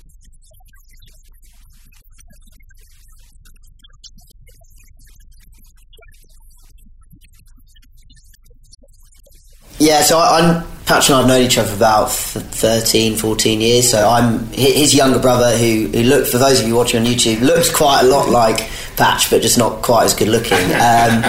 Yeah, so I, I'm Patch and I have known each other for about th- 13, 14 years. So I'm his younger brother, who who looked for those of you watching on YouTube, looks quite a lot [laughs] like Patch, but just not quite as good looking. Um,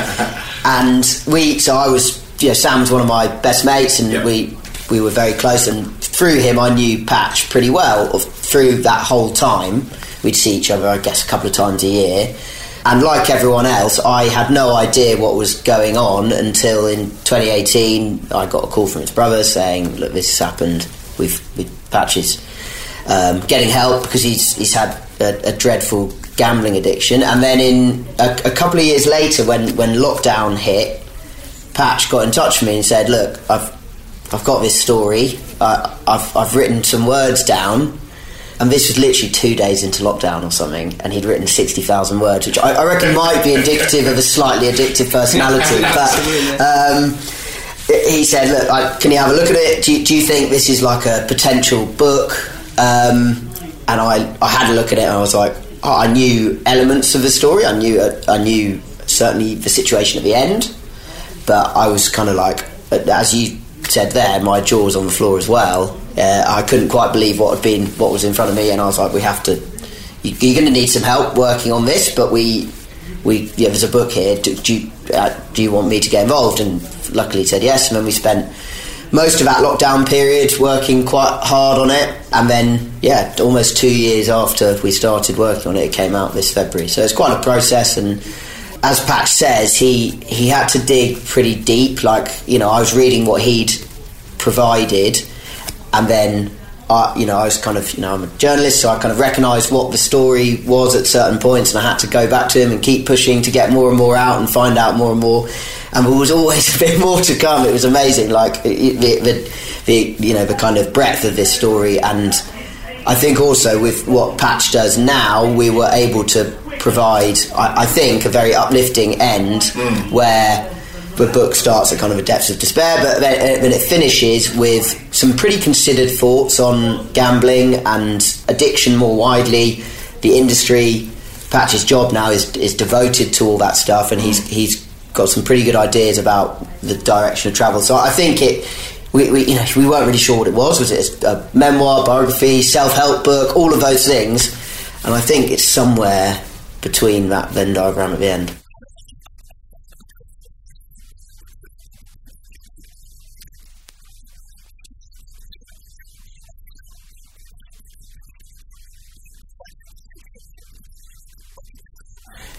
and we, so I was, you know, Sam's one of my best mates, and Yeah. we we were very close. And through him, I knew Patch pretty well. Through that whole time, we'd see each other, I guess, a couple of times a year. And like everyone else, I had no idea what was going on until in 2018 I got a call from his brother saying, "Look, this has happened with with Patches um, getting help because he's he's had a, a dreadful gambling addiction." And then in a, a couple of years later, when when lockdown hit, Patch got in touch with me and said, "Look, I've I've got this story. Uh, I've I've written some words down." And this was literally two days into lockdown or something, and he'd written 60,000 words, which I, I reckon might be indicative of a slightly addictive personality. [laughs] but um, he said, Look, I, can you have a look at it? Do you, do you think this is like a potential book? Um, and I, I had a look at it and I was like, oh, I knew elements of the story. I knew, I knew certainly the situation at the end, but I was kind of like, as you said there, my jaws on the floor as well. Uh, I couldn't quite believe what had been what was in front of me, and I was like, we have to. You, you're going to need some help working on this, but we, we, yeah, there's a book here. Do, do you, uh, do you want me to get involved? And luckily, he said yes. And then we spent most of that lockdown period working quite hard on it, and then yeah, almost two years after we started working on it, it came out this February. So it's quite a process, and as Patch says, he he had to dig pretty deep. Like you know, I was reading what he'd provided, and then I, you know, I was kind of you know, I'm a journalist, so I kind of recognised what the story was at certain points, and I had to go back to him and keep pushing to get more and more out and find out more and more. And there was always [laughs] a bit more to come. It was amazing, like the, the, the you know the kind of breadth of this story and. I think also with what Patch does now, we were able to provide, I, I think, a very uplifting end hmm. where the book starts at kind of a depths of despair, but then, uh, then it finishes with some pretty considered thoughts on gambling and addiction more widely, the industry. Patch's job now is is devoted to all that stuff, and he's he's got some pretty good ideas about the direction of travel. So I think it. We, we, you know, we weren't really sure what it was. Was it a memoir, biography, self-help book, all of those things? And I think it's somewhere between that Venn diagram at the end.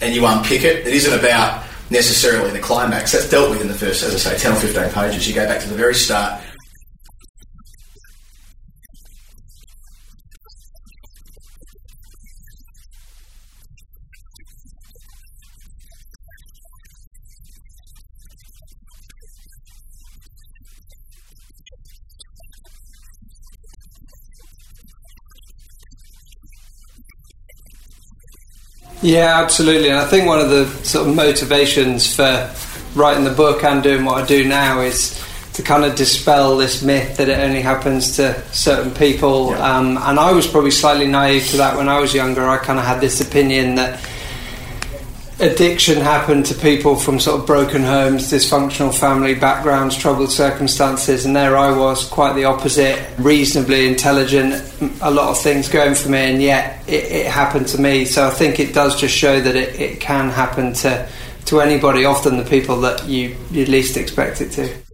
And you unpick it, it isn't about necessarily the climax. That's dealt with in the first, as I say, 10 or 15 pages. You go back to the very start. Yeah, absolutely. And I think one of the sort of motivations for writing the book and doing what I do now is to kind of dispel this myth that it only happens to certain people. Yeah. Um, and I was probably slightly naive to that when I was younger. I kind of had this opinion that addiction happened to people from sort of broken homes, dysfunctional family backgrounds, troubled circumstances, and there I was, quite the opposite, reasonably intelligent, a lot of things going for me, and yet it, it happened to me. So I think it does just show that it, it can happen to to anybody, often the people that you you least expect it to.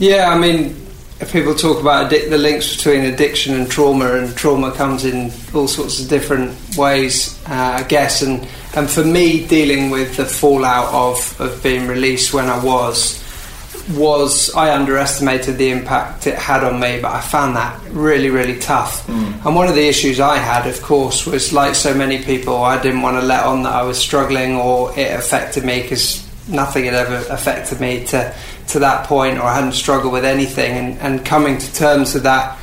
Yeah, I mean, people talk about addic- the links between addiction and trauma, and trauma comes in all sorts of different ways, uh, I guess. And, and for me, dealing with the fallout of, of being released when I was, was I underestimated the impact it had on me, but I found that really, really tough. And one of the issues I had, of course, was like so many people, I didn't want to let on that I was struggling or it affected me because nothing had ever affected me to, to that point, or I hadn't struggled with anything. And, and coming to terms with that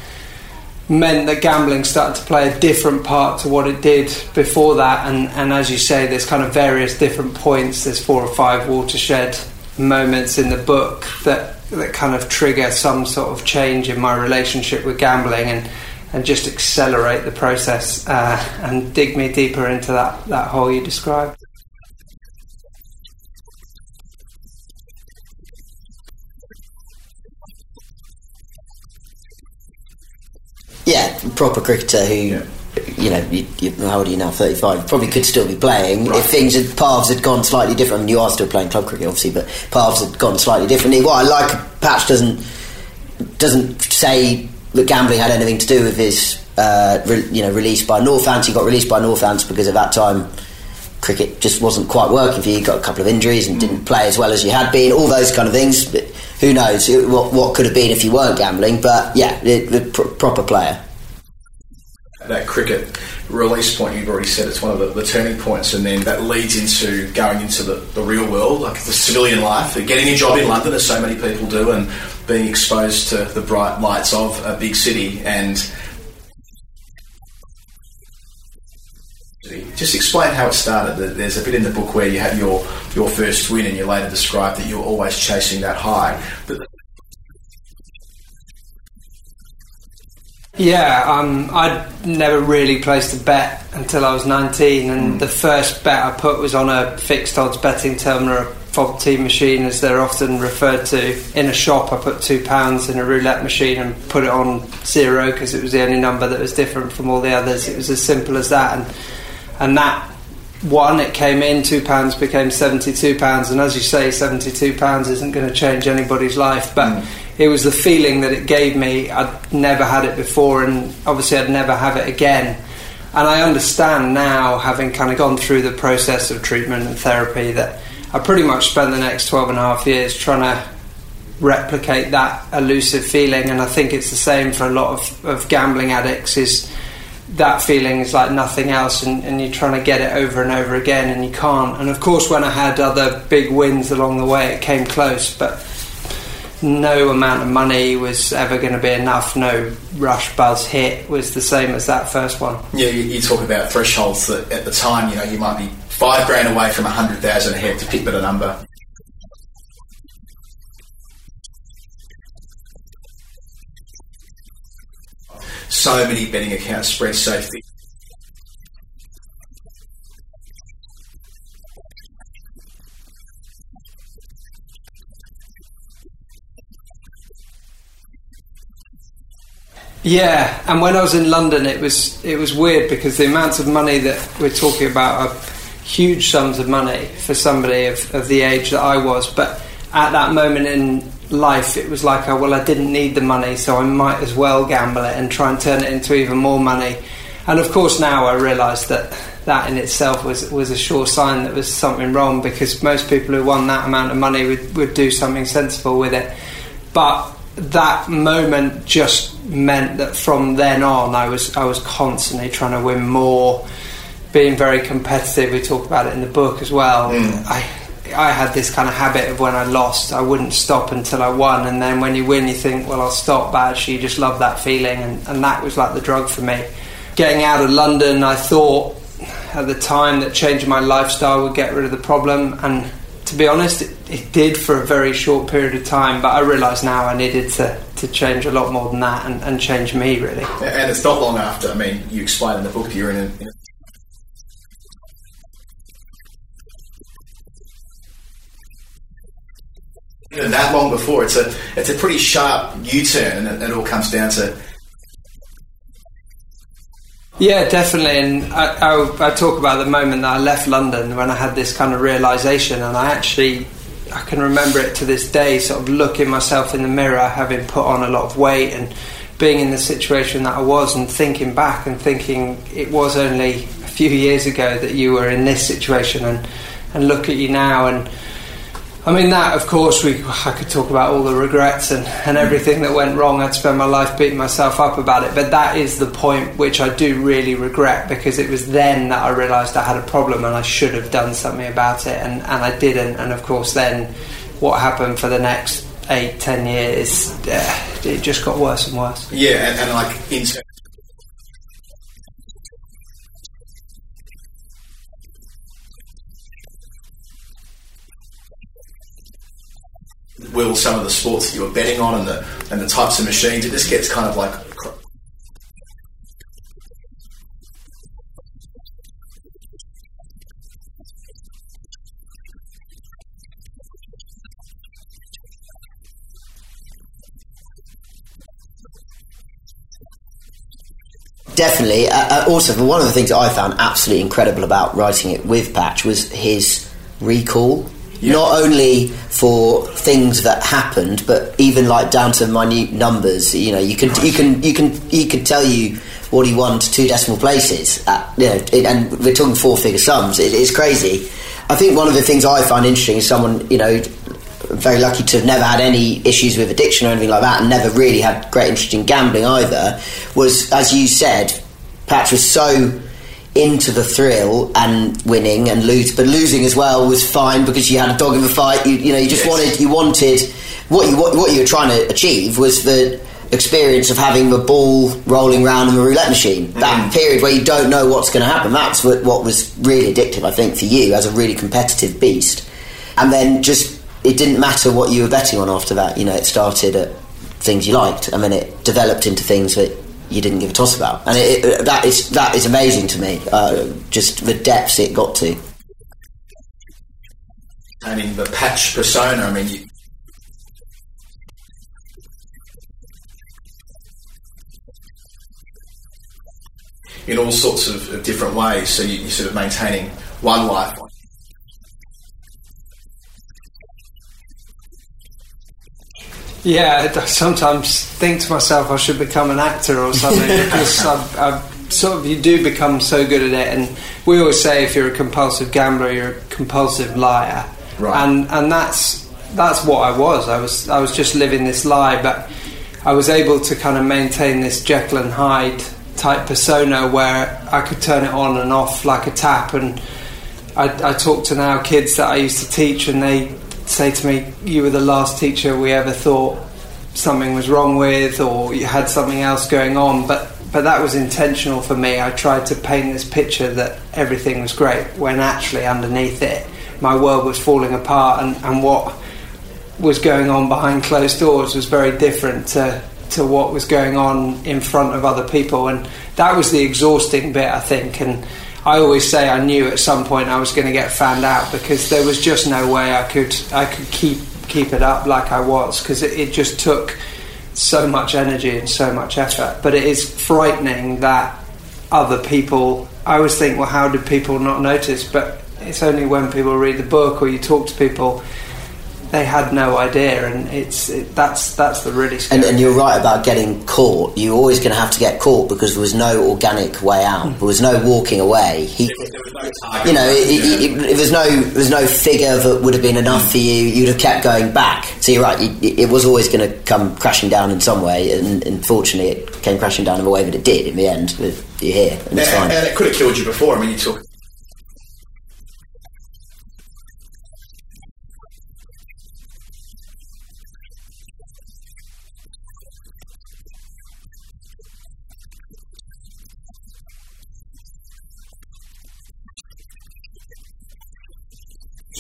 meant that gambling started to play a different part to what it did before that. And, and as you say, there's kind of various different points. There's four or five watershed moments in the book that that kind of trigger some sort of change in my relationship with gambling and and just accelerate the process uh, and dig me deeper into that that hole you described. Yeah, proper cricketer who, you know, you, you, how old are you now? Thirty-five. Probably could still be playing if things had paths had gone slightly different. I mean, you are still playing club cricket, obviously, but paths had gone slightly differently. What I like, Patch doesn't doesn't say that gambling had anything to do with his, uh, re, you know, release by Northants. He got released by Northants because at that time cricket just wasn't quite working for you. You got a couple of injuries and didn't play as well as you had been. All those kind of things. But who knows what what could have been if you weren't gambling? But yeah, the, the pr- proper player. that cricket release point you've already said it's one of the, the turning points and then that leads into going into the, the real world like the civilian life getting a job in London as so many people do and being exposed to the bright lights of a big city and just explain how it started there's a bit in the book where you had your your first win and you later described that you were always chasing that high but Yeah, um, I'd never really placed a bet until I was 19, and the first bet I put was on a fixed odds betting terminal, a FOBT machine, as they're often referred to. In a shop, I put two pounds in a roulette machine and put it on zero because it was the only number that was different from all the others. It was as simple as that, and and that one it came in two pounds became 72 pounds. And as you say 72 pounds isn't going to change anybody's life. But mm. it was the feeling that it gave me. I'd never had it before and obviously i'd never have it again. And i understand now having kind of gone through the process of treatment and therapy that i pretty much spent the next 12 and a half years trying to replicate that elusive feeling. And i think it's the same for a lot of, of gambling addicts is that feeling is like nothing else and, and you're trying to get it over and over again and you can't. And of course when i had other big wins along the way it came close but no amount of money was ever going to be enough. No rush buzz hit was the same as that first one. Yeah, you, you talk about thresholds that at the time, you know, you might be five grand away from a hundred thousand ahead to pick but a number. So many betting accounts spread thick. Yeah, and when I was in London, it was it was weird because the amounts of money that we're talking about are huge sums of money for somebody of, of the age that I was. But at that moment in life, it was like, oh, well, I didn't need the money, so I might as well gamble it and try and turn it into even more money. And of course, now I realise that that in itself was was a sure sign that there was something wrong because most people who won that amount of money would, would do something sensible with it. But that moment just meant that from then on, I was I was constantly trying to win more, being very competitive. We talk about it in the book as well. Mm. I I had this kind of habit of when I lost, I wouldn't stop until I won, and then when you win, you think, well, I'll stop. But actually, you just love that feeling, and, and that was like the drug for me. Getting out of London, I thought at the time that changing my lifestyle would get rid of the problem, and to be honest, it, it did for a very short period of time. But I realise now I needed to, to change a lot more than that and, and change me really. And it's not long after. I mean, you explain in the book you're in a, in a that long before. It's a it's a pretty sharp U-turn, and it, it all comes down to Yeah, definitely. And I, I, I talk about the moment that I left London when I had this kind of realization, and I actually I can remember it to this day. Sort of looking myself in the mirror, having put on a lot of weight, and being in the situation that I was, and thinking back and thinking it was only a few years ago that you were in this situation, and and look at you now and. I mean that, of course, we I could talk about all the regrets and, and everything that went wrong. I'd spend my life beating myself up about it, but that is the point which I do really regret because it was then that I realised I had a problem and I should have done something about it, and, and I didn't. And of course, then what happened for the next eight, ten years, uh, it just got worse and worse. yeah, and, and like in terms will some of the sports that you were betting on and the and the types of machines it just gets kind of like Definitely. Uh, uh, also, one of the things that I found absolutely incredible about writing it with Patch was his recall. Not only for things that happened, but even like down to minute numbers. You know, you can you can you can he could tell you what he won to two decimal places. At, you know, it, and we're talking four figure sums. It, it's crazy. I think one of the things I find interesting is someone you know very lucky to have never had any issues with addiction or anything like that, and never really had great interest in gambling either. Was as you said, Patch was so into the thrill and winning and lose, but losing as well was fine because you had a dog in the fight. You, you know, you just Yes. wanted you wanted what you what, what you were trying to achieve was the experience of having the ball rolling around in the roulette machine. Mm. That period where you don't know what's going to happen. That's what, what was really addictive, I think, for you as a really competitive beast. And then just it didn't matter what you were betting on after that. You know, it started at things you liked, and then it developed into things that you didn't give a toss about. And it, it, that is that is amazing to me. Uh, just the depths it got to. I mean the patch persona. I mean, you, in all sorts of, different ways. So you, you're sort of maintaining one life. Yeah, I sometimes think to myself I should become an actor or something [laughs] because I've, I've sort of you do become so good at it, and we always say if you're a compulsive gambler, you're a compulsive liar, Right. and and that's that's what I was. I was I was just living this lie, but I was able to kind of maintain this Jekyll and Hyde type persona where I could turn it on and off like a tap, and I, I talk to now kids that I used to teach, and they say to me, "You were the last teacher we ever thought something was wrong with, or you had something else going on." But but that was intentional for me. I tried to paint this picture that everything was great, when actually underneath it, my world was falling apart, and, and what was going on behind closed doors was very different to to what was going on in front of other people, and that was the exhausting bit, I think. And I always say I knew at some point I was going to get found out because there was just no way I could I could keep keep it up like I was because it, it just took so much energy and so much effort. But it is frightening that other people. I always think, well, how did people not notice? But it's only when people read the book or you talk to people they had no idea, and it's it, that's that's the really scary. And, and you're right about getting caught. You're always going to have to get caught because there was no organic way out. There was no walking away. He, you know, it, it, it, if there's no there's no figure that would have been enough for you, you'd have kept going back. So you're right. It, it was always going to come crashing down in some way, and unfortunately, it came crashing down in the way that it did. In the end, you're here, and it's and, fine. and it could have killed you before. I mean, you took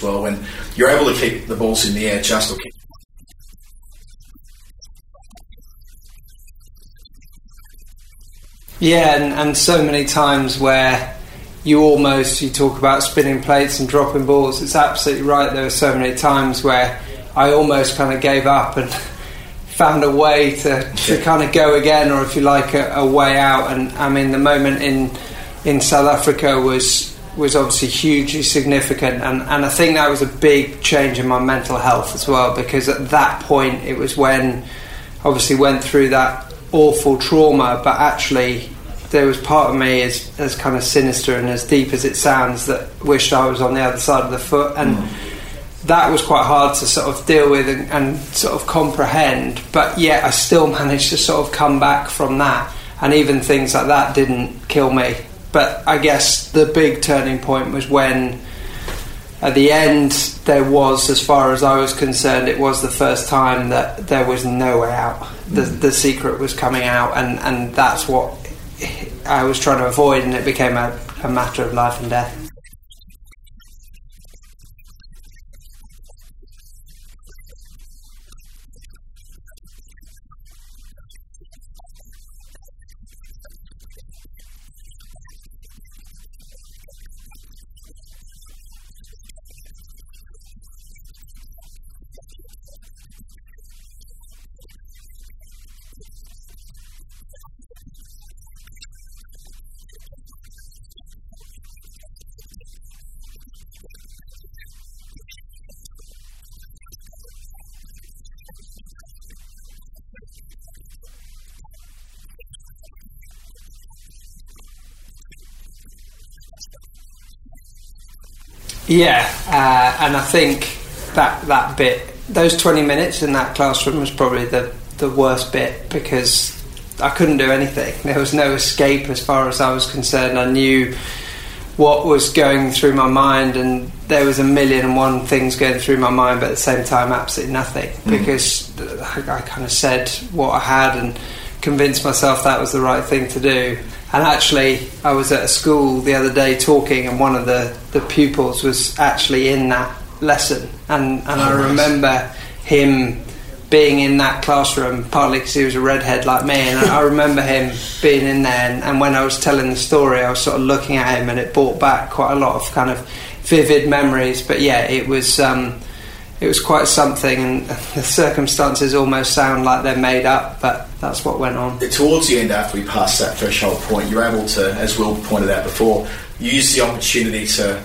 well when you're able to keep the balls in the air just or keep Yeah, and, and so many times where you almost you talk about spinning plates and dropping balls. It's absolutely right. There were so many times where I almost kind of gave up and [laughs] found a way to, to kind of go again, or if you like, a, a way out. And I mean, the moment in in South Africa was was obviously hugely significant, and, and I think that was a big change in my mental health as well. Because at that point, it was when obviously went through that awful trauma, but actually there was part of me as as kind of sinister and as deep as it sounds that wished I was on the other side of the foot and mm. that was quite hard to sort of deal with and, and sort of comprehend but yet I still managed to sort of come back from that and even things like that didn't kill me but I guess the big turning point was when at the end there was as far as I was concerned it was the first time that there was no way out. The, hmm. the secret was coming out and, and that's what I was trying to avoid and it became a, a matter of life and death Yeah, uh, and I think that that bit, those twenty minutes in that classroom was probably the the worst bit because I couldn't do anything. [laughs] There was no escape as far as I was concerned. I knew what was going through my mind, and there was a million and one things going through my mind, but at the same time, absolutely nothing because I, I kind of said what I had and convinced myself that was the right thing to do. And actually, I was at a school the other day talking, and one of the, the pupils was actually in that lesson. And, and I remember him being in that classroom, partly because he was a redhead like me, and I, I remember him being in there. And, and when I was telling the story, I was sort of looking at him, and it brought back quite a lot of kind of vivid memories. But yeah, it was. Um, it was quite something, and the circumstances almost sound like they're made up, but that's what went on. towards the end after we passed that threshold point, you're able to, as Will pointed out before, use the opportunity to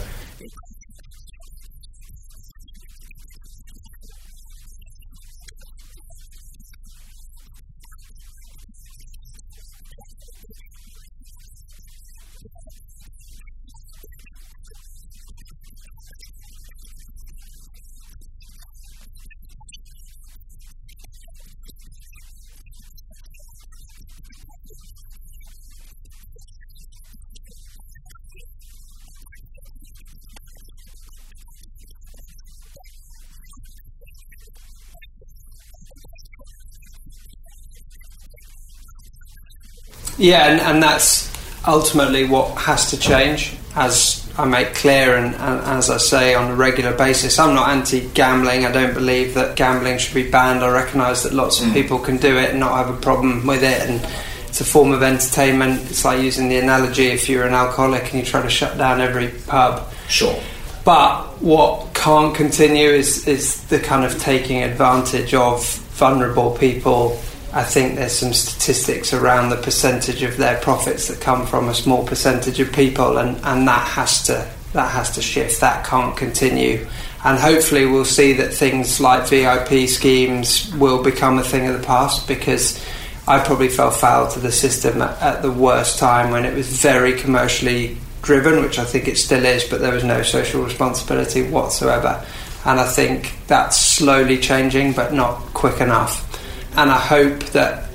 Yeah, and, and that's ultimately what has to change as I make clear, and, and, as I say on a regular basis, I'm not anti gambling. I don't believe that gambling should be banned. I recognise that lots of Mm. people can do it and not have a problem with it. And it's a form of entertainment. It's like using the analogy if you're an alcoholic and you try to shut down every pub. Sure. But what can't continue is, is the kind of taking advantage of vulnerable people. I think there's some statistics around the percentage of their profits that come from a small percentage of people, and, and that has to that has to shift. That can't continue, and hopefully we'll see that things like VIP schemes will become a thing of the past because. I probably fell foul to the system at, at the worst time when it was very commercially driven, which I think it still is, but there was no social responsibility whatsoever. And I think that's slowly changing, but not quick enough. And I hope that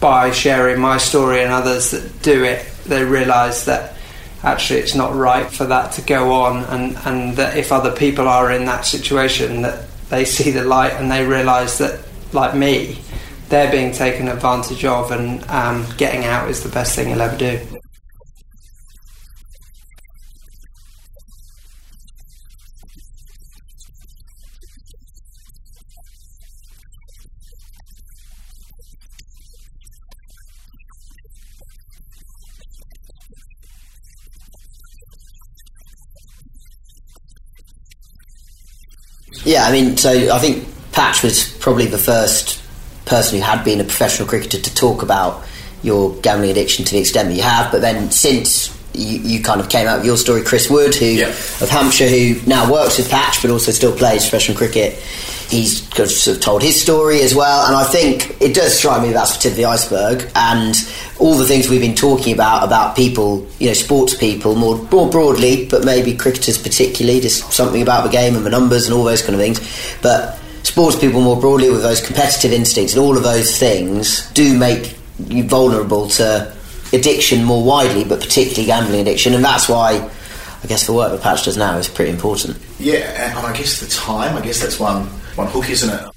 by sharing my story and others that do it, they realise that actually it's not right for that to go on, and, and that if other people are in that situation, that they see the light and they realise that, like me, they're being taken advantage of, and um, getting out is the best thing you'll ever do. Yeah, I mean, so I think Patch was probably the first person who had been a professional cricketer to talk about your gambling addiction to the extent that you have. But then since you, you kind of came out with your story, Chris Wood, who Yeah. of Hampshire, who now works with Patch but also still plays professional cricket. He's sort of told his story as well, and I think it does strike me that's the tip of the iceberg. And all the things we've been talking about about people, you know, sports people more more broadly, but maybe cricketers particularly, just something about the game and the numbers and all those kind of things. But sports people more broadly with those competitive instincts and all of those things do make you vulnerable to addiction more widely, but particularly gambling addiction, and that's why. I guess the work that Patch does now is pretty important. Yeah, and and I guess the time, I guess that's one one hook, isn't it?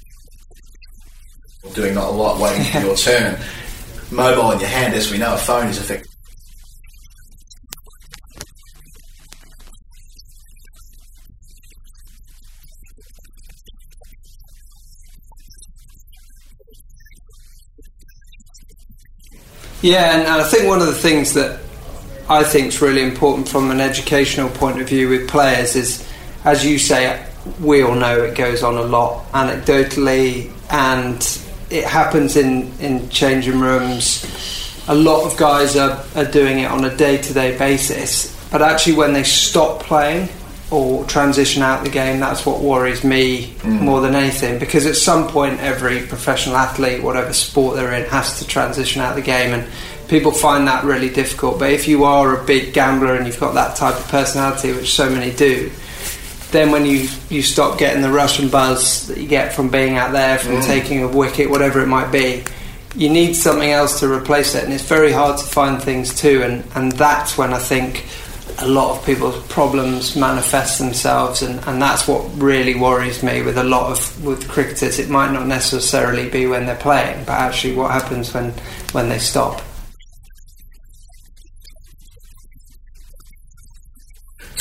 Doing not a lot, waiting for your [laughs] turn. Mobile in your hand, as we know, a phone is effective. Yeah, and I think one of the things that I think is really important from an educational point of view with players is, as you say, we all know it goes on a lot anecdotally, and it happens in, in changing rooms. A lot of guys are, are doing it on a day to day basis, but actually, when they stop playing or transition out the game, that's what worries me mm. more than anything. Because at some point, every professional athlete, whatever sport they're in, has to transition out the game, and people find that really difficult. But if you are a big gambler and you've got that type of personality, which so many do, then when you, you stop getting the rush and buzz that you get from being out there, from mm. taking a wicket, whatever it might be, you need something else to replace it. And it's very hard to find things too. And, and that's when I think a lot of people's problems manifest themselves. And, and that's what really worries me with a lot of with cricketers. It might not necessarily be when they're playing, but actually what happens when, when they stop.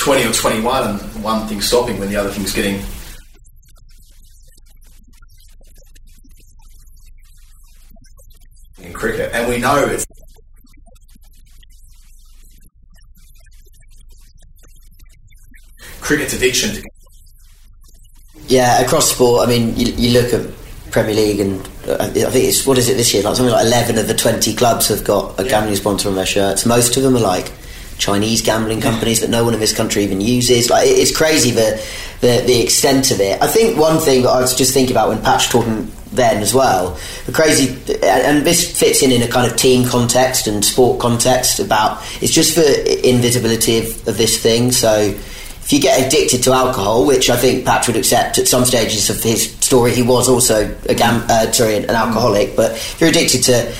20 or 21 and one thing stopping when the other thing's getting in cricket and we know it's cricket's addiction to Yeah, across sport, I mean, you, you look at Premier League, and uh, I think it's what is it this year? Like something like eleven of the twenty clubs have got a gambling sponsor on their shirts. Most of them are like Chinese gambling companies that no one in this country even uses. Like it's crazy the, the the extent of it. I think one thing that I was just thinking about when Patch talking then as well, the crazy, and- this fits in in a kind of team context and sport context about it's just the invisibility of, of this thing. So if you get addicted to alcohol, which I think Patch would accept at some stages of his story, he was also a gam- uh, sorry, an alcoholic. But if you're addicted to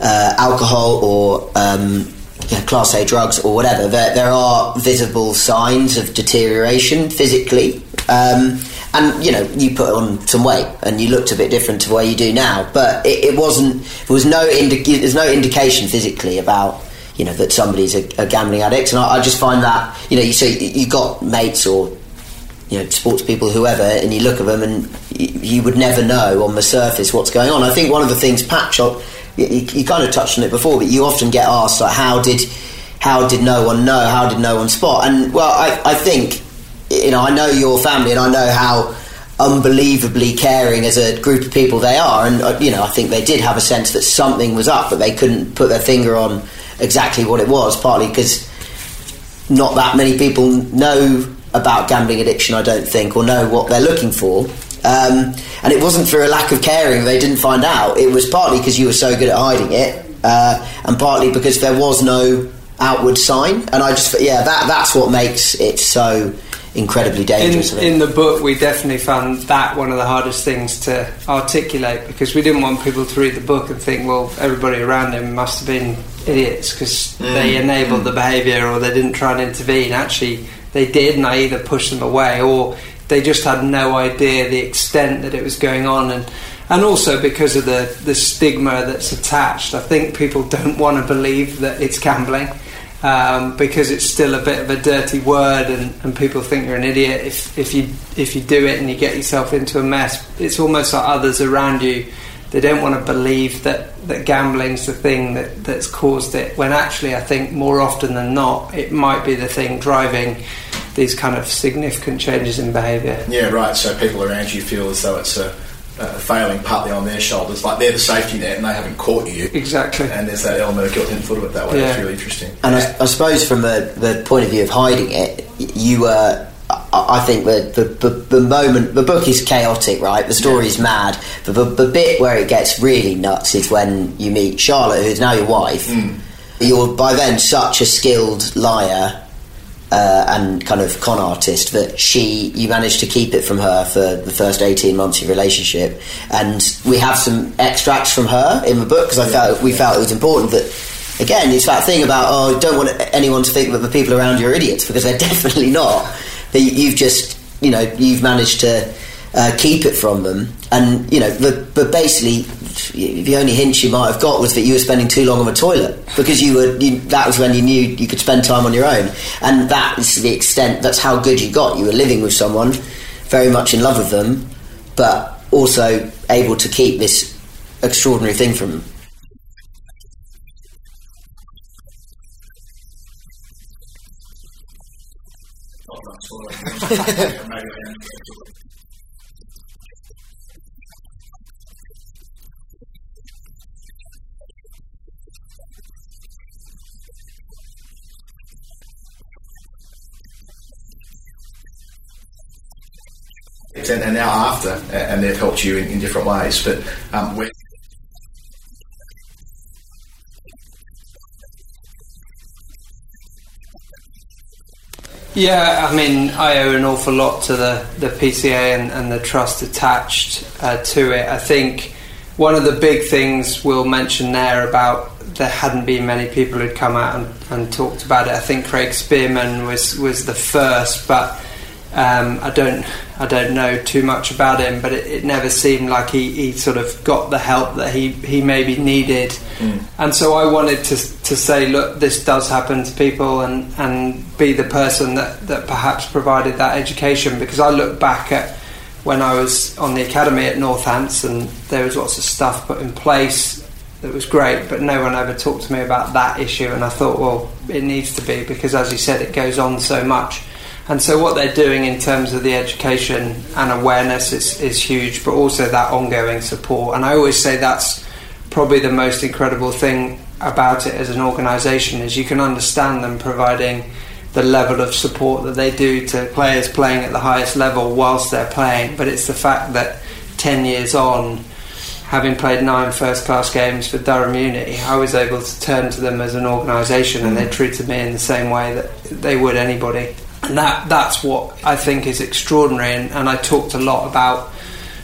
uh, alcohol or um, you know, class A drugs or whatever, there, there are visible signs of deterioration physically. Um, and you know, you put on some weight and you looked a bit different to where you do now. But it, it wasn't. There was no indi- there's no indication physically about you know that somebody's a, a gambling addict, and I, I just find that you know you so you got mates or you know sports people, whoever, and you look at them and you, you would never know on the surface what's going on. I think one of the things Patch, you, you kind of touched on it before, but you often get asked like, how did how did no one know? How did no one spot? And well, I, I think you know I know your family, and I know how unbelievably caring as a group of people they are, and uh, you know I think they did have a sense that something was up, but they couldn't put their finger on exactly what it was. Partly because not that many people know about gambling addiction, I don't think, or know what they're looking for. Um, and it wasn't for a lack of caring they didn't find out. It was partly because you were so good at hiding it, uh, and partly because there was no outward sign. And I just, yeah, that that's what makes it so incredibly dangerous. In, in, the book, we definitely found that one of the hardest things to articulate because we didn't want people to read the book and think, well, everybody around him must have been idiots because mm. they enabled mm. the behaviour or they didn't try and intervene. Actually, they did, and I either pushed them away or they just had no idea the extent that it was going on and and also because of the, the stigma that's attached. I think people don't want to believe that it's gambling um, because it's still a bit of a dirty word and, and people think you're an idiot if, if you if you do it and you get yourself into a mess. It's almost like others around you they don't want to believe that, that gambling's the thing that, that's caused it when actually I think more often than not it might be the thing driving these kind of significant changes in behaviour. Yeah, right. So people around you feel as though it's a, a failing partly on their shoulders, like they're the safety net and they haven't caught you. Exactly. And there's that element of guilt in foot of it that way. Yeah. It's really interesting. And I, I, suppose from the, the point of view of hiding it, you were. I think the, the, the, moment the book is chaotic, right? The story is mad, but the, the, bit where it gets really nuts is when you meet Charlotte, who's now your wife. Mm. You're by then such a skilled liar uh, and kind of con artist that she you managed to keep it from her for the first 18 months of your relationship and we have some extracts from her in the book because I felt we felt it was important that again it's that thing about oh don't want anyone to think that the people around you are idiots because they're [laughs] definitely not that you've just you know you've managed to uh, keep it from them. And you know, but, but basically, the only hint you might have got was that you were spending too long on the toilet because you were. You, that was when you knew you could spend time on your own, and that is the extent. That's how good you got. You were living with someone, very much in love with them, but also able to keep this extraordinary thing from them. And, now after, and they've helped you in, in different ways. But um, when Yeah, I mean, I owe an awful lot to the, the PCA and, and the trust attached uh, to it. I think one of the big things we'll mention there about there hadn't been many people who'd come out and, and talked about it. I think Craig Spearman was, was the first, but um, I don't I don't know too much about him, but it, it, never seemed like he, he sort of got the help that he, he maybe needed. Mm. And so I wanted to, to say, look, this does happen to people, and, and be the person that, that perhaps provided that education. Because I look back at when I was on the academy at Northants, and there was lots of stuff put in place that was great, but no one ever talked to me about that issue. And I thought, well, it needs to be because, as you said, it goes on so much. And so, what they're doing in terms of the education and awareness is, is huge, but also that ongoing support. And I always say that's probably the most incredible thing about it as an organisation is you can understand them providing the level of support that they do to players playing at the highest level whilst they're playing. But it's the fact that 10 years on, having played nine first class games for Durham Uni, I was able to turn to them as an organisation and they mm. treated me in the same way that they would anybody and that that's what I think is extraordinary. And, and I talked a lot about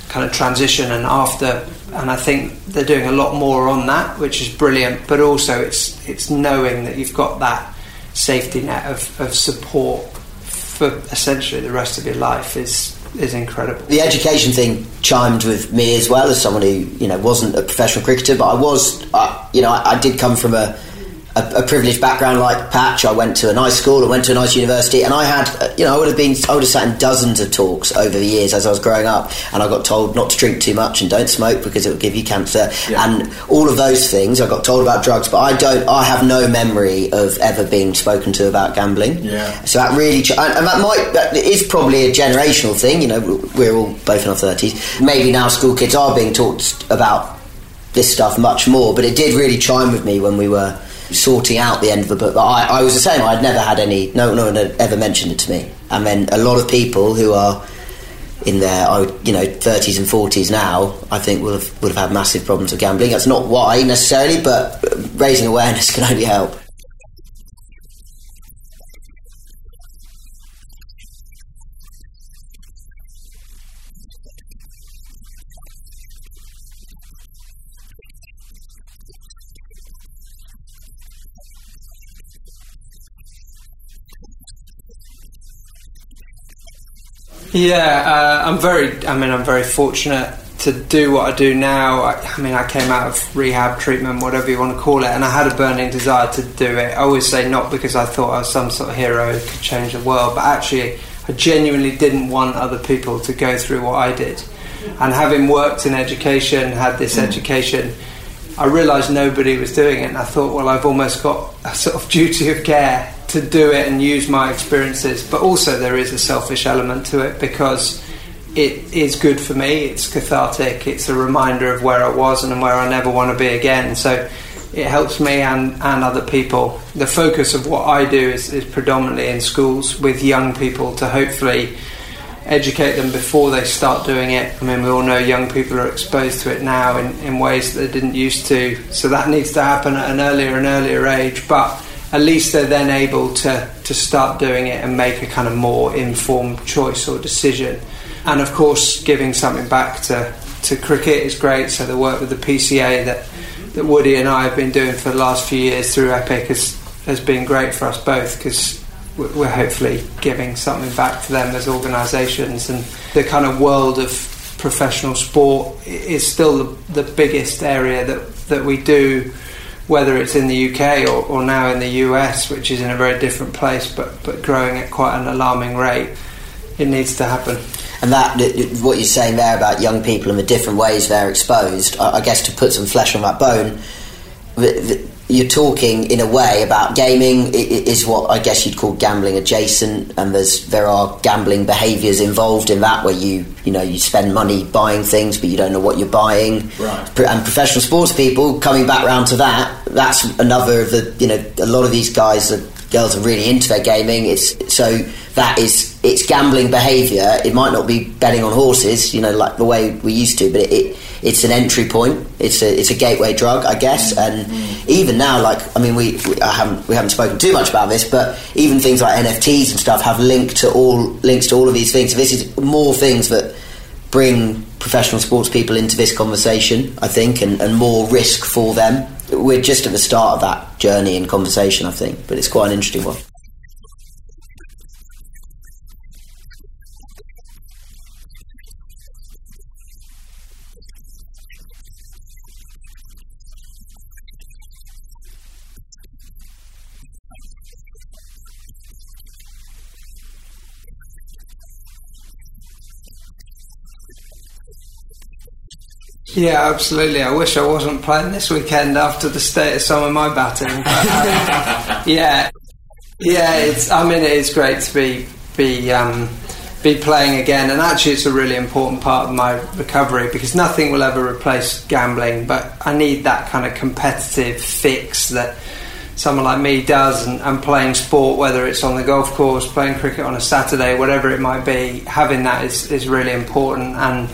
kind of transition and after, and I think they're doing a lot more on that, which is brilliant. But also, it's it's knowing that you've got that safety net of, of support for essentially the rest of your life is is incredible. The education thing chimed with me as well as someone who you know wasn't a professional cricketer, but I was, you know, I, I, did come from a a, a privileged background like Patch. I went to a nice school, I went to a nice university, and I had, uh, you know, I would have been, I would have sat in dozens of talks over the years as I was growing up, and I got told not to drink too much and don't smoke because it would give you cancer, and all of those things. I got told about drugs, but I don't, I have no memory of ever being spoken to about gambling. Yeah. So that really, and that might, that is probably a generational thing. You know, we're all both in our thirties. Maybe now school kids are being taught about this stuff much more, but it did really chime with me when we were sorting out the end of the book. But I, I was the same. I'd never had any. No, no one had ever mentioned it to me. And then a lot of people who are in their, you know, thirties and forties now, I think would have would have had massive problems with gambling. That's not why necessarily, but raising awareness [laughs] can only help. Yeah, uh, I'm very. I mean, I'm very fortunate to do what I do now. I, I mean, I came out of rehab treatment, whatever you want to call it, and I had a burning desire to do it. I always say not because I thought I was some sort of hero who could change the world, but actually, I genuinely didn't want other people to go through what I did. And having worked in education, had this education, I realised nobody was doing it, and I thought, well, I've almost got a sort of [laughs] duty of care to do it and use my experiences. But also, there is a selfish element to it because it is good for me. It's cathartic. It's a reminder of where I was and where I never want to be again. So it helps me and, and other people. The focus of what I do is, is predominantly in schools with young people to hopefully educate them before they start doing it. I mean, we all know young people are exposed to it now in, in ways that they didn't used to. So that needs to happen at an earlier and earlier age. But at least they're then able to, to start doing it and make a kind of more informed choice or decision. And of course, giving something back to, to cricket is great. So the work with the PCA that, that Woody and I have been doing for the last few years through Epic has, has been great for us both because we're hopefully giving something back to them as organisations. And the kind of world of professional sport is still the, the biggest area that, that we do whether it's in the UK or, or now in the US, which is in a very different place, but, but growing at quite an alarming rate, it needs to happen. And that, th- th- what you're saying there about young people and the different ways they're exposed, I, guess to put some flesh on that bone, th- th- you're talking in a way about gaming is what I guess you'd call gambling adjacent, and there's there are gambling behaviours involved in that where you you know you spend money buying things but you don't know what you're buying. Right. And professional sports people coming back round to that, that's another of the you know a lot of these guys are girls are really into their gaming. It's so that is it's gambling behaviour. It might not be betting on horses, you know, like the way we used to, but it, it it's an entry point. It's a it's a gateway drug, I guess. Mm. And even now, like I mean, we, we I haven't we haven't spoken too much about this, but even things like NFTs and stuff have linked to all links to all of these things. So this is more things that bring professional sports people into this conversation, I think, and, and more risk for them. We're just at the start of that journey and conversation, I think, but it's quite an interesting one. Yeah, absolutely. I wish I wasn't playing this weekend after the state of some of my batting. But, [laughs] yeah, yeah. It's. I mean, it is great to be be um, be playing again, and actually, it's a really important part of my recovery because nothing will ever replace gambling. But I need that kind of competitive fix that someone like me does, and, and playing sport, whether it's on the golf course, playing cricket on a Saturday, whatever it might be, having that is is really important and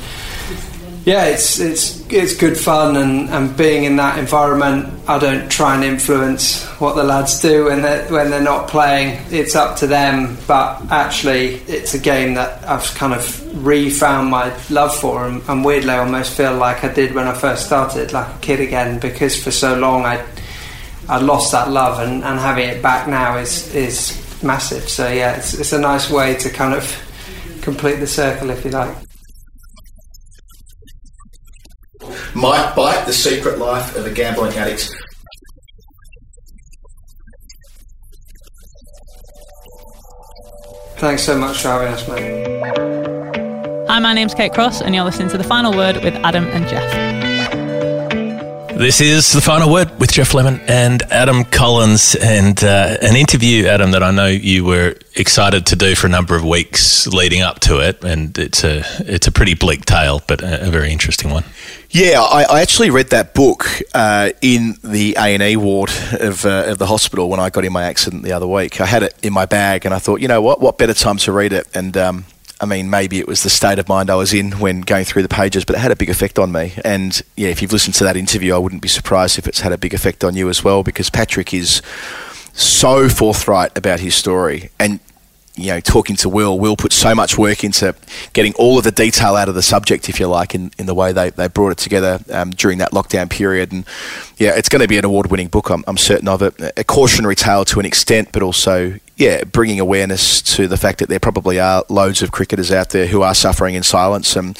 yeah, it's it's it's good fun and, and being in that environment. I don't try and influence what the lads do when they when they're not playing. It's up to them. But actually, it's a game that I've kind of re-found my love for, and, and weirdly, I almost feel like I did when I first started, like a kid again, because for so long I I lost that love, and, and having it back now is is massive. So yeah, it's it's a nice way to kind of complete the circle, if you like. Mike Bite, The Secret Life of a Gambling Addict. Thanks so much for having us, mate. Hi, my name's Kate Cross, and you're listening to The Final Word with Adam and Geoff. This is the final word with Geoff Lemon and Adam Collins, and uh, an interview, Adam, that I know you were excited to do for a number of weeks leading up to it, and it's a it's a pretty bleak tale, but a, a very interesting one. Yeah, I, I actually read that book uh, in the A and E ward of, uh, of the hospital when I got in my accident the other week. I had it in my bag, and I thought, you know what, what better time to read it? And um, I mean, maybe it was the state of mind I was in when going through the pages, but it had a big effect on me. And yeah, if you've listened to that interview, I wouldn't be surprised if it's had a big effect on you as well, because Patrick is so forthright about his story. And you know, talking to Will, Will put so much work into getting all of the detail out of the subject, if you like, in, in the way they, they brought it together um, during that lockdown period. And yeah, it's going to be an award winning book, I'm, I'm certain of it. A cautionary tale to an extent, but also, yeah, bringing awareness to the fact that there probably are loads of cricketers out there who are suffering in silence. And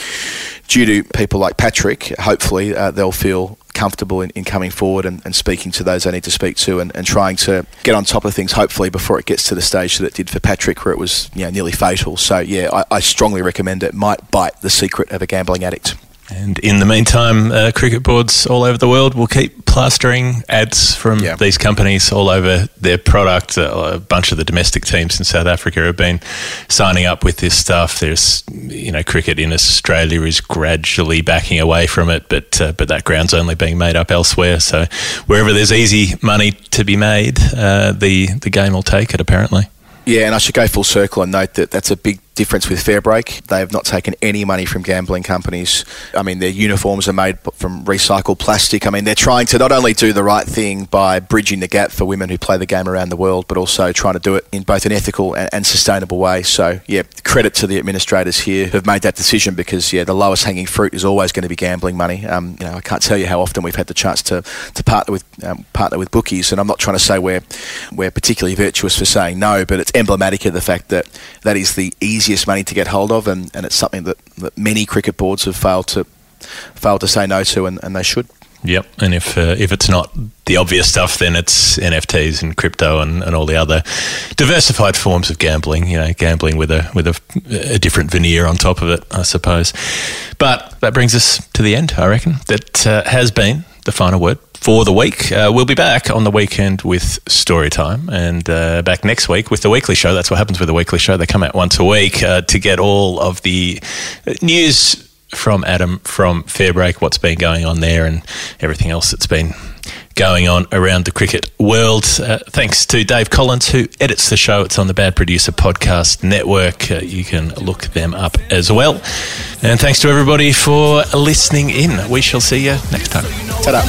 due to people like Patrick, hopefully uh, they'll feel comfortable in, in coming forward and, and speaking to those they need to speak to and, and trying to get on top of things, hopefully, before it gets to the stage that it did for Patrick, where it was you know, nearly fatal. So, yeah, I, I strongly recommend it. Might bite the secret of a gambling addict. And in the meantime, uh, cricket boards all over the world will keep plastering ads from Yeah. these companies all over their product. Uh, a bunch of the domestic teams in South Africa have been signing up with this stuff. There's, you know, cricket in Australia is gradually backing away from it, but uh, but that ground's only being made up elsewhere. So wherever there's easy money to be made, uh, the the game will take it. Apparently. Yeah, and I should go full circle and note that that's a big difference with Fairbreak. They have not taken any money from gambling companies. I mean, their uniforms are made from recycled plastic. I mean, they're trying to not only do the right thing by bridging the gap for women who play the game around the world, but also trying to do it in both an ethical and, and sustainable way. So, yeah, credit to the administrators here who have made that decision because, yeah, the lowest hanging fruit is always going to be gambling money. Um, you know, I can't tell you how often we've had the chance to, to partner with um, partner with bookies, and I'm not trying to say we're we're particularly virtuous for saying no, but it's emblematic of the fact that that is the easiest money to get hold of, and, and it's something that, that many cricket boards have failed to failed to say no to, and, and they should. Yep, and if uh, if it's not the obvious stuff, then it's NFTs and crypto and, and all the other diversified forms of gambling. You know, gambling with a with a, a different veneer on top of it, I suppose. But that brings us to the end. I reckon that uh, has been the final word for the week. Uh, we'll be back on the weekend with story time, and uh, back next week with the weekly show. That's what happens with the weekly show. They come out once a week uh, to get all of the news from Adam from Fairbreak, what's been going on there, and everything else that's been going on around the cricket world. Uh, thanks to Dave Collins, who edits the show. It's on the Bad Producer Podcast Network. Uh, you can look them up as well. And thanks to everybody for listening in. We shall see you next time. Ta-da.